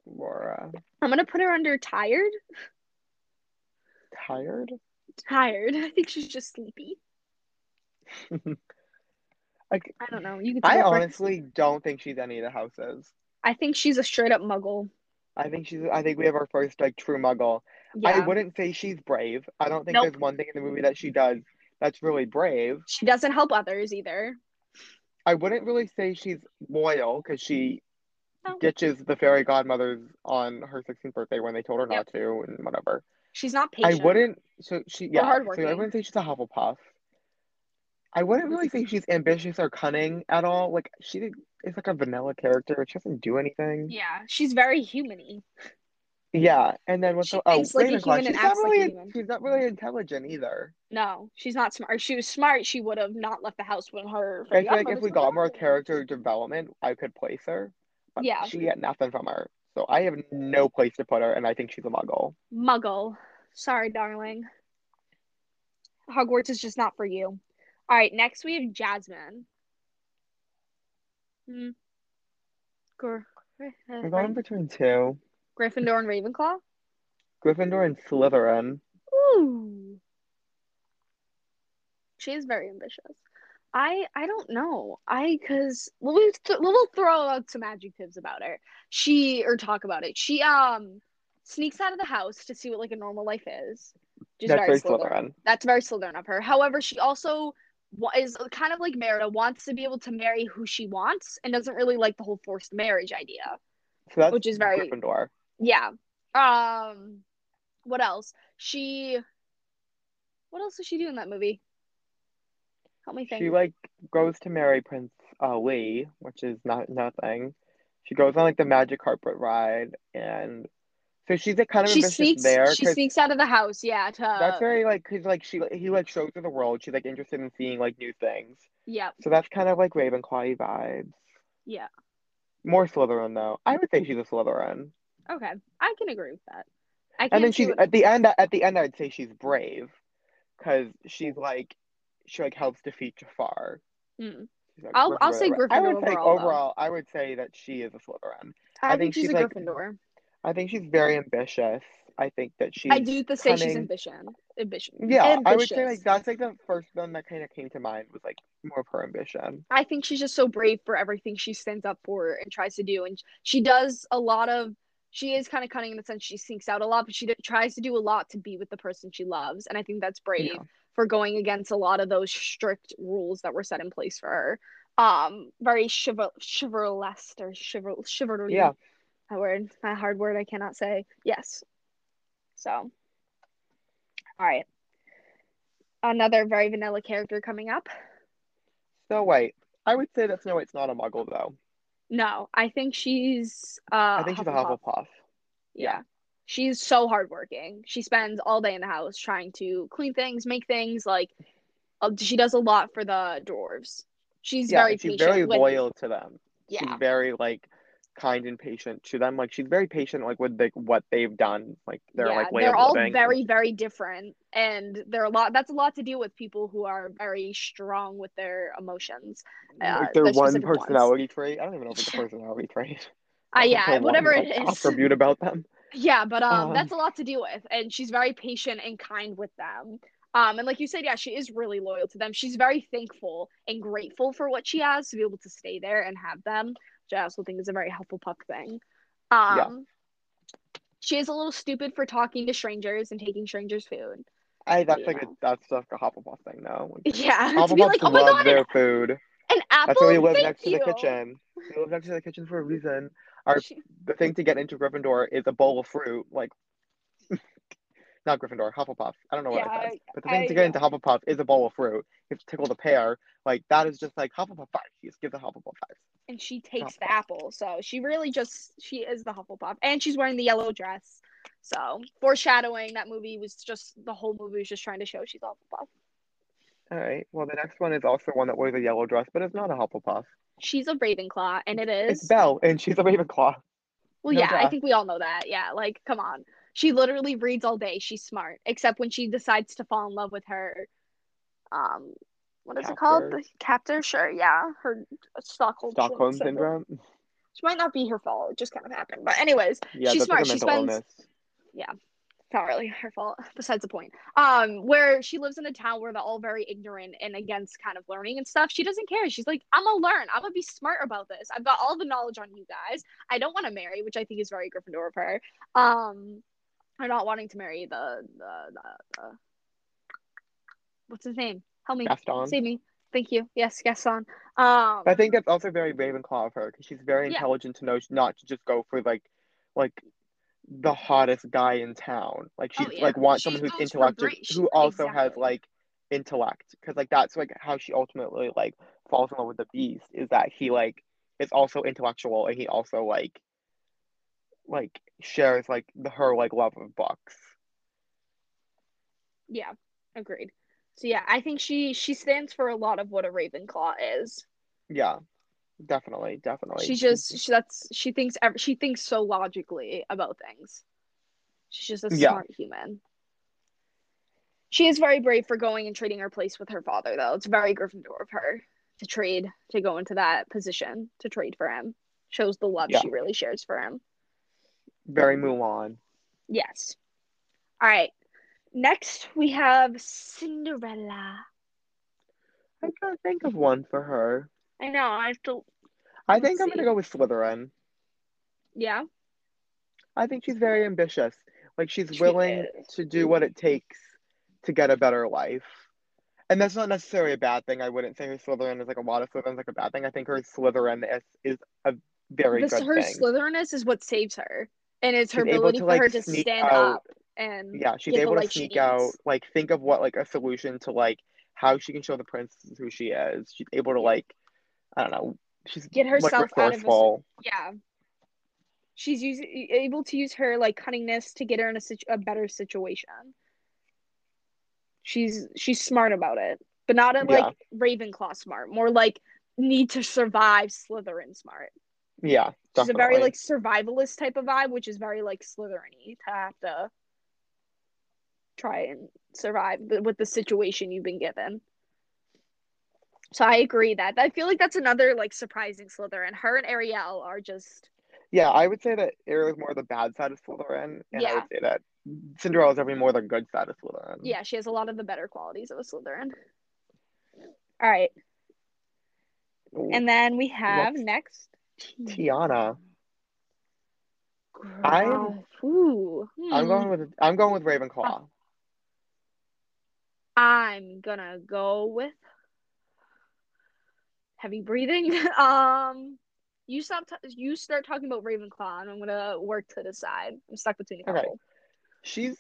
Aurora. I'm gonna put her under tired. Tired? Tired. I think she's just sleepy. like, I don't know. You. I first. honestly don't think she's any of the houses. I think she's a straight up Muggle. I think she's. I think we have our first like true Muggle. Yeah. I wouldn't say she's brave. I don't think Nope. there's one thing in the movie that she does that's really brave. She doesn't help others either. I wouldn't really say she's loyal because she No. ditches the fairy godmothers on her 16th birthday when they told her Yep. not to and whatever. She's not patient. I wouldn't. So she yeah. So I wouldn't say she's a Hufflepuff. I wouldn't really say she's ambitious or cunning at all. Like she is like a vanilla character. She doesn't do anything. Yeah, she's very humany. Yeah, and then what's She the oh thinks like a human She's not acts like a really she's not really intelligent either. No, she's not smart. If she was smart, she would have not left the house when her. I feel like if we got more character development, I could place her. But Yeah. she get nothing from her, so I have no place to put her, and I think she's a Muggle. Muggle. Sorry, darling. Hogwarts is just not for you. All right, next we have Jasmine. Hmm. Gr- I'm going between two: Gryffindor and Ravenclaw. Gryffindor and Slytherin. Ooh. She is very ambitious. I I don't know. I cuz we'll, th- we'll throw out some adjectives about her. She or talk about it. She um sneaks out of the house to see what like a normal life is. That's very very Slytherin. Slytherin. That's very Slytherin of her. However, she also is kind of like Merida, wants to be able to marry who she wants and doesn't really like the whole forced marriage idea. So that's Which is very- Gryffindor. Yeah. Um what else? She what else does she do in that movie? Help me think. She like goes to marry Prince uh, Lee, which is not nothing. She goes on like the magic carpet ride, and so she's like kind of she sneaks there. she sneaks out of the house, yeah, to That's very like because like she he like shows her the world. She's like interested in seeing like new things. yeah, So that's kind of like Ravenclaw vibes. yeah. More Slytherin though. I would say she's a Slytherin. Okay. I can agree with that. I can't And then she's what- at the end. At the end, I'd say she's brave, because she's like she like helps defeat Jafar. Mm. Like I'll- I'll say Gryffindor. I would say overall, though. I would say that she is a Slytherin. I, I think, think she's, she's, a like, Gryffindor. I think she's very ambitious. I think that she's I do to say she's ambition. Ambition. Yeah, I would say like that's like the first one that kind of came to mind was like more of her ambition. I think she's just so brave for everything she stands up for and tries to do, and she does a lot of. She is kind of cunning in the sense she sneaks out a lot, but she d- tries to do a lot to be with the person she loves, and I think that's brave Yeah. for going against a lot of those strict rules that were set in place for her. Um, very chival chivalrous or chival chivalry. Yeah. that word, that hard word I cannot say. Yes. So, all right. Another very vanilla character coming up. Snow White. I would say that Snow White's not a Muggle though. No, I think she's uh I think she's a Hufflepuff. Hufflepuff. Yeah. She's so hardworking. She spends all day in the house trying to clean things, make things like uh, she does a lot for the dwarves. She's Yeah, very she's patient very with loyal to them. yeah. She's very like kind and patient to them. Like she's very patient like with like what they've done. Like their yeah, like way they're all very very different and they're a lot that's a lot to deal with people who are very strong with their emotions. Uh, like their one specific ones. personality trait. I don't even know if it's a personality trait. Uh, yeah, the one, whatever like, it is. Attribute about them. Yeah, but um, Um, that's a lot to deal with, and she's very patient and kind with them. Um, and like you said, yeah, she is really loyal to them. She's very thankful and grateful for what she has to be able to stay there and have them, I also think is a very Hufflepuff thing. Um, Yeah. she is a little stupid for talking to strangers and taking strangers' food. I that's like a that's like a Hufflepuff thing though. Yeah, Hufflepuffs like, oh love god, their an, food. an apple. That's why we live next you. to the kitchen. We live next to the kitchen for a reason. Our She- the thing to get into Gryffindor is a bowl of fruit, like not Gryffindor, Hufflepuff. I don't know what Yeah, I said. But the thing I- to get into Hufflepuff is a bowl of fruit. You have to tickle the pear. Like that is just like Hufflepuff five. You just give the Hufflepuff five. and she takes the apple. So she really just she is the Hufflepuff, and she's wearing the yellow dress. So foreshadowing that movie was just the whole movie was just trying to show she's Hufflepuff. All right. Well, the next one is also one that wears a yellow dress, but it's not a Hufflepuff. She's a Ravenclaw, and it is. It's Belle, and she's a Ravenclaw. well, no yeah, I think we all know that. Yeah, like come on, she literally reads all day. She's smart, except when she decides to fall in love with her. Um, what is it called? Captor. The captor? Sure, yeah, her Stockholm Stockholm syndrome. syndrome. Which might not be her fault. It just kind of happened. But anyways, Yeah, She's like smart. She spends- illness. it's not really her fault besides the point um where she lives in a town where they're all very ignorant and against kind of learning and stuff she doesn't care she's like i'm gonna learn i'm gonna be smart about this i've got all the knowledge on you guys i don't want to marry which i think is very gryffindor of her um or not wanting to marry the the, the, the what's his name help me Gaston. save me thank you yes gaston um I think that's also very Ravenclaw of her because she's very Yeah. intelligent to know not to just go for like, like, the hottest guy in town. Like she Oh, yeah. like wants She someone who's intellectual, who also has like intellect because like that's like how she ultimately like falls in love with the Beast is that he like is also intellectual and he also like like shares like the her like love of books. Yeah, agreed. So yeah, I think she she stands for a lot of what a Ravenclaw is. Yeah, definitely, definitely. She just she, that's she thinks she thinks so logically about things. She's just a Yeah. smart human. She is very brave for going and trading her place with her father, though. It's very Gryffindor of her to trade to go into that position to trade for him. Shows the love Yeah. she really shares for him. Very Mulan. Yes. All right. Next we have Cinderella. I can't think of one for her. I know. I have to. I think I'm gonna go with Slytherin. Yeah. I think she's very ambitious. Like she's She willing is. to do what it takes to get a better life. And that's not necessarily a bad thing. I wouldn't say her Slytherin is like a lot of Slytherin is like a bad thing. I think her Slytherin is, is a very This, good her thing. Slytheriness is what saves her, and it's her ability to, for her to sneak stand out- up and Yeah, she's the able to sneak out, like think of what like a solution to like how she can show the princess who she is. She's able to like, I don't know, she's Get like herself out of a. Yeah. She's using able to use her like cunningness to get her in a, situ- a better situation. She's she's smart about it, but not uh, in like Ravenclaw smart, more like need to survive Slytherin smart. Yeah, She's a very like survivalist type of vibe, which is very like Slytherin-y to have to try and survive with the situation you've been given. So I agree that I feel like that's another like surprising Slytherin. Her and Ariel are just Yeah, I would say that Ariel is more the bad side of Slytherin, and I would say that Cinderella is definitely more the good side of Slytherin. yeah, she has a lot of the better qualities of a Slytherin. All right, and then we have next Tiana. I'm- Ooh, I'm hmm. going with I'm going with Ravenclaw. I'm gonna go with heavy breathing. um, you stop. T- you start talking about Ravenclaw, and I'm gonna work to the side. I'm stuck between a Okay. She's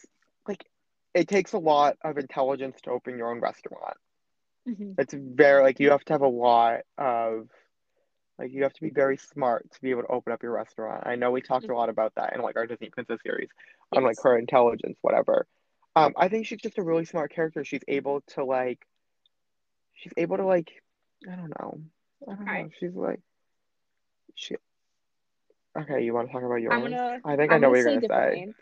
like, it takes a lot of intelligence to open your own restaurant. Mhm. It's very like you have to have a lot of like you have to be very smart to be able to open up your restaurant. I know we talked a lot about that in like our Disney Princess series on like her intelligence, whatever. Um, I think she's just a really smart character. She's able to like, she's able to like, I don't know, I don't know. She's like, she. Okay, you want to talk about yours? Gonna. I think I know what you're gonna say.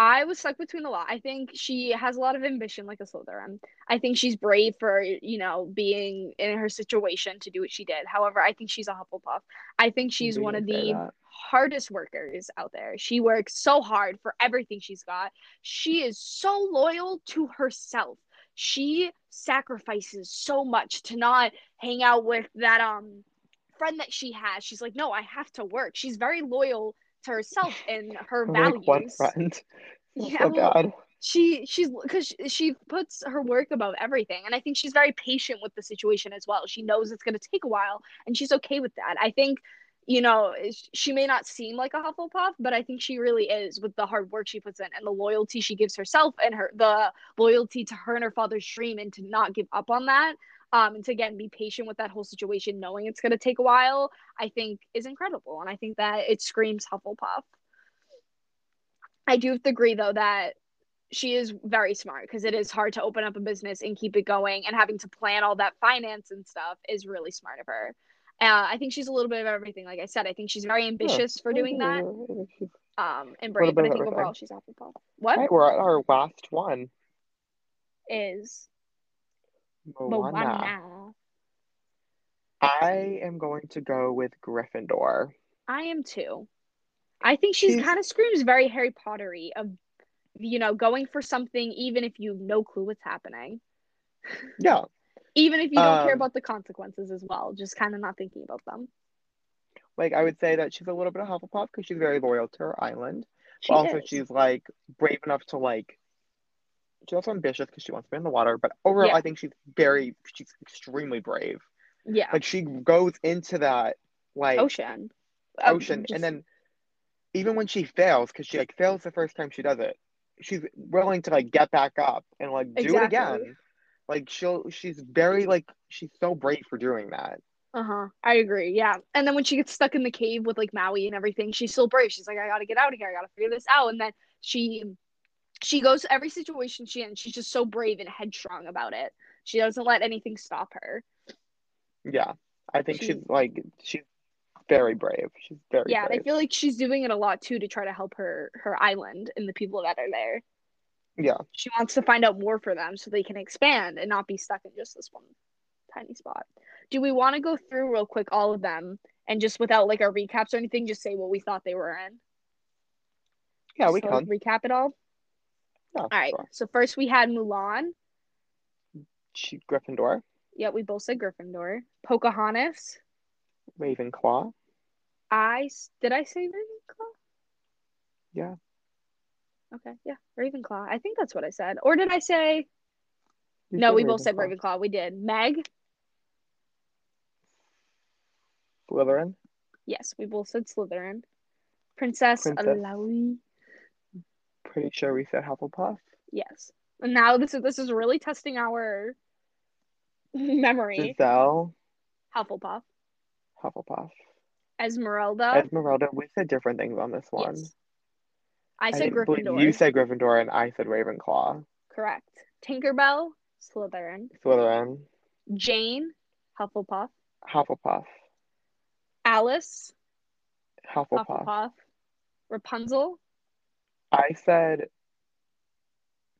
I was stuck between a lot. I think she has a lot of ambition, like a Slytherin. I think she's brave for you know being in her situation to do what she did. However, I think she's a Hufflepuff. I think she's one of the that. hardest workers out there. She works so hard for everything she's got. She is so loyal to herself. She sacrifices so much to not hang out with that um friend that she has. She's like, "No, I have to work." She's very loyal herself and her Like values. one friend. Yeah, so well, bad. she she's because she, she puts her work above everything and i think she's very patient with the situation as well she knows it's going to take a while and she's okay with that i think you know she may not seem like a hufflepuff but i think she really is with the hard work she puts in and the loyalty she gives herself and her the loyalty to her and her father's dream and to not give up on that um, and to again be patient with that whole situation knowing it's going to take a while i think is incredible and i think that it screams hufflepuff i do agree though that she is very smart because it is hard to open up a business and keep it going and having to plan all that finance and stuff is really smart of her. Uh, I think she's a little bit of everything. Like I said, I think she's very ambitious for doing that um, and brave. But I think overall she's Hufflepuff. What right, we're at our last one. is Moana. Moana? I am going to go with Gryffindor. I am too. I think she's, She's- kind of screams very Harry Pottery of, you know, going for something even if you have no clue what's happening, Yeah, even if you don't care Um, about the consequences as well, just kind of not thinking about them. like I would say that she's a little bit of Hufflepuff because she's very loyal to her island. She But also, is. she's like brave enough to like. She's also ambitious because she wants to be in the water. But overall, Yeah. I think she's very, she's extremely brave. yeah, Like she goes into that like ocean. Um, ocean, just- and then even when she fails, because she like fails the first time she does it, she's willing to like get back up and like do it again. Like she'll, she's very like she's so brave for doing that. Uh-huh. I agree. Yeah. And then when she gets stuck in the cave with like Maui and everything, she's still brave. She's like, I gotta get out of here. I gotta figure this out. And then she she goes to every situation she in. She's just so brave and headstrong about it. She doesn't let anything stop her. Yeah, I think She- she's like she's very brave. She's very Yeah, and I feel like she's doing it a lot too to try to help her her island and the people that are there. Yeah, She wants to find out more for them so they can expand and not be stuck in just this one tiny spot. Do we want to go through real quick all of them and just without like our recaps or anything, just say what we thought they were in? yeah, we So, can. recap it all. Yeah, All right. sure. So first we had Mulan. She Gryffindor, Yeah, we both said Gryffindor. Pocahontas. Ravenclaw. I did I say Ravenclaw? Yeah. Okay, yeah, Ravenclaw. I think that's what I said. Or did I say You No, we both said Ravenclaw. Ravenclaw. We did. Meg? Slytherin. Yes, we both said Slytherin. Princess, Princess. Eilonwy? Pretty sure we said Hufflepuff. Yes. And now this is this is really testing our memory. Giselle. Hufflepuff. Hufflepuff. Esmeralda. Esmeralda. We said different things on this one. Yes. I said believe- Gryffindor. You said Gryffindor, and I said Ravenclaw. Correct. Tinkerbell, Slytherin. Slytherin. Jane, Hufflepuff. Hufflepuff. Alice, Hufflepuff. Hufflepuff. Rapunzel, I said.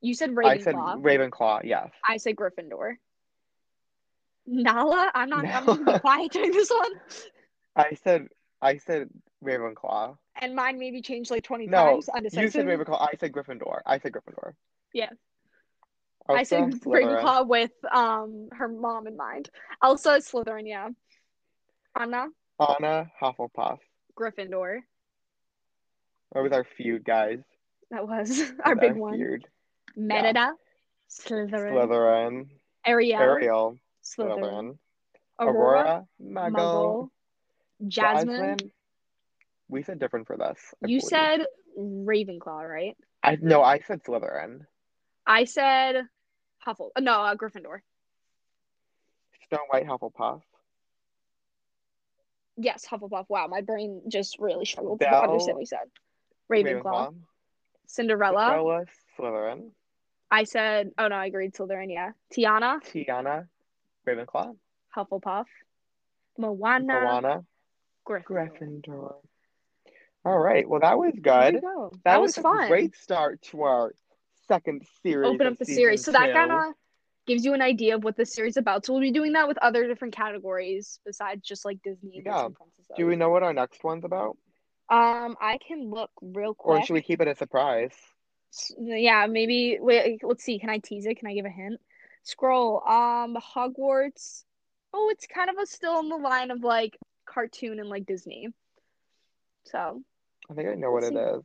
you said Ravenclaw. I said Ravenclaw. Yes. I said Gryffindor. Nala, I'm not. I'm gonna be quiet during this one. I said. I said Ravenclaw. And mine maybe changed like twenty No, times. You said Ravenclaw. I said Gryffindor. I said Gryffindor. Yeah. I said Elsa, Slytherin. Ravenclaw with um her mom in mind. Elsa is Slytherin, yeah. Anna, Anna Hufflepuff. Gryffindor. What was our feud, guys? That was our big one. Feud. Merida, Slytherin. Slytherin. Ariel, Ariel. Slytherin. Slytherin. Aurora, Aurora. Muggle. Muggle. Jasmine. We said different for this. I You believe. said Ravenclaw, right? I no. I said Slytherin. I said Huffle. No, uh, Gryffindor. Snow White Hufflepuff. Yes, Hufflepuff. Wow, my brain just really struggled to Belle, understand what you said. Ravenclaw. Cinderella. Cinderella. Slytherin. I said, oh no, I agreed. Slytherin, yeah. Tiana. Tiana. Ravenclaw. Hufflepuff. Moana. Moana. Gryffindor. Gryffindor. All right. Well, that was good. go. That, That, was, was, a fun. great start to our second series. Open up the series. So that kind of gives you an idea of what the series is about. So we'll be doing that with other different categories besides just like Disney and Yeah. Disney. Do we know what our next one's about, Um, I can look real quick. or should we keep it a surprise? Yeah, maybe. Wait, let's see. Can I tease it? Can I give a hint? Scroll. Um, Hogwarts. Oh, it's kind of a still in the line of like cartoon and like Disney. So, I think I know what We'll it see. is.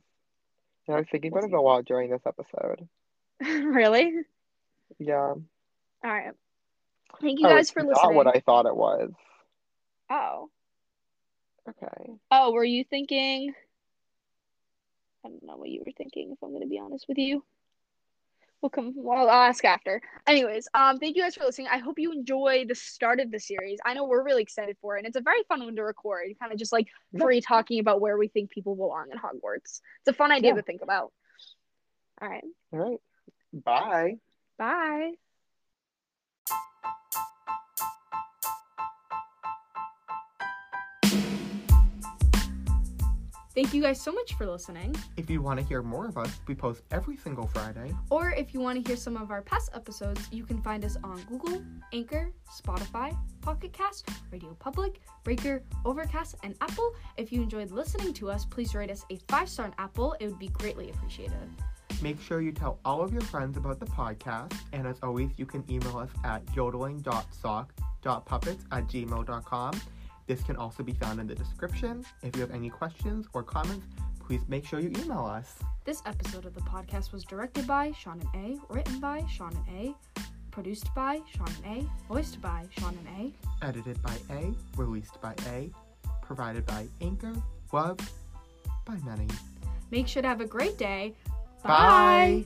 Yeah, I was thinking about it a lot during this episode. really? Yeah. All right. Thank you Oh, guys it's for not listening. what I thought it was. Oh. Okay. Oh, were you thinking? I don't know what you were thinking, if I'm going to be honest with you. We'll come. Well, I'll ask after. Anyways, um, thank you guys for listening. I hope you enjoy the start of the series. I know we're really excited for it, and it's a very fun one to record. Kind of just like free talking about where we think people belong in Hogwarts. It's a fun idea Yeah. to think about. All right. All right. Bye. Bye. Thank you guys so much for listening. If you want to hear more of us, we post every single Friday. Or if you want to hear some of our past episodes, you can find us on Google, Anchor, Spotify, Pocket Cast, Radio Public, Breaker, Overcast, and Apple. If you enjoyed listening to us, please rate us a five star on Apple. It would be greatly appreciated. Make sure you tell all of your friends about the podcast, and as always, you can email us at yodeling.sock.puppets at gmail.com. This can also be found in the description. If you have any questions or comments, please make sure you email us. This episode of the podcast was directed by Sean and A, written by Sean and A, produced by Sean and A, voiced by Sean and A. Edited by A, released by A, provided by Anchor, loved by many. Make sure to have a great day. Bye.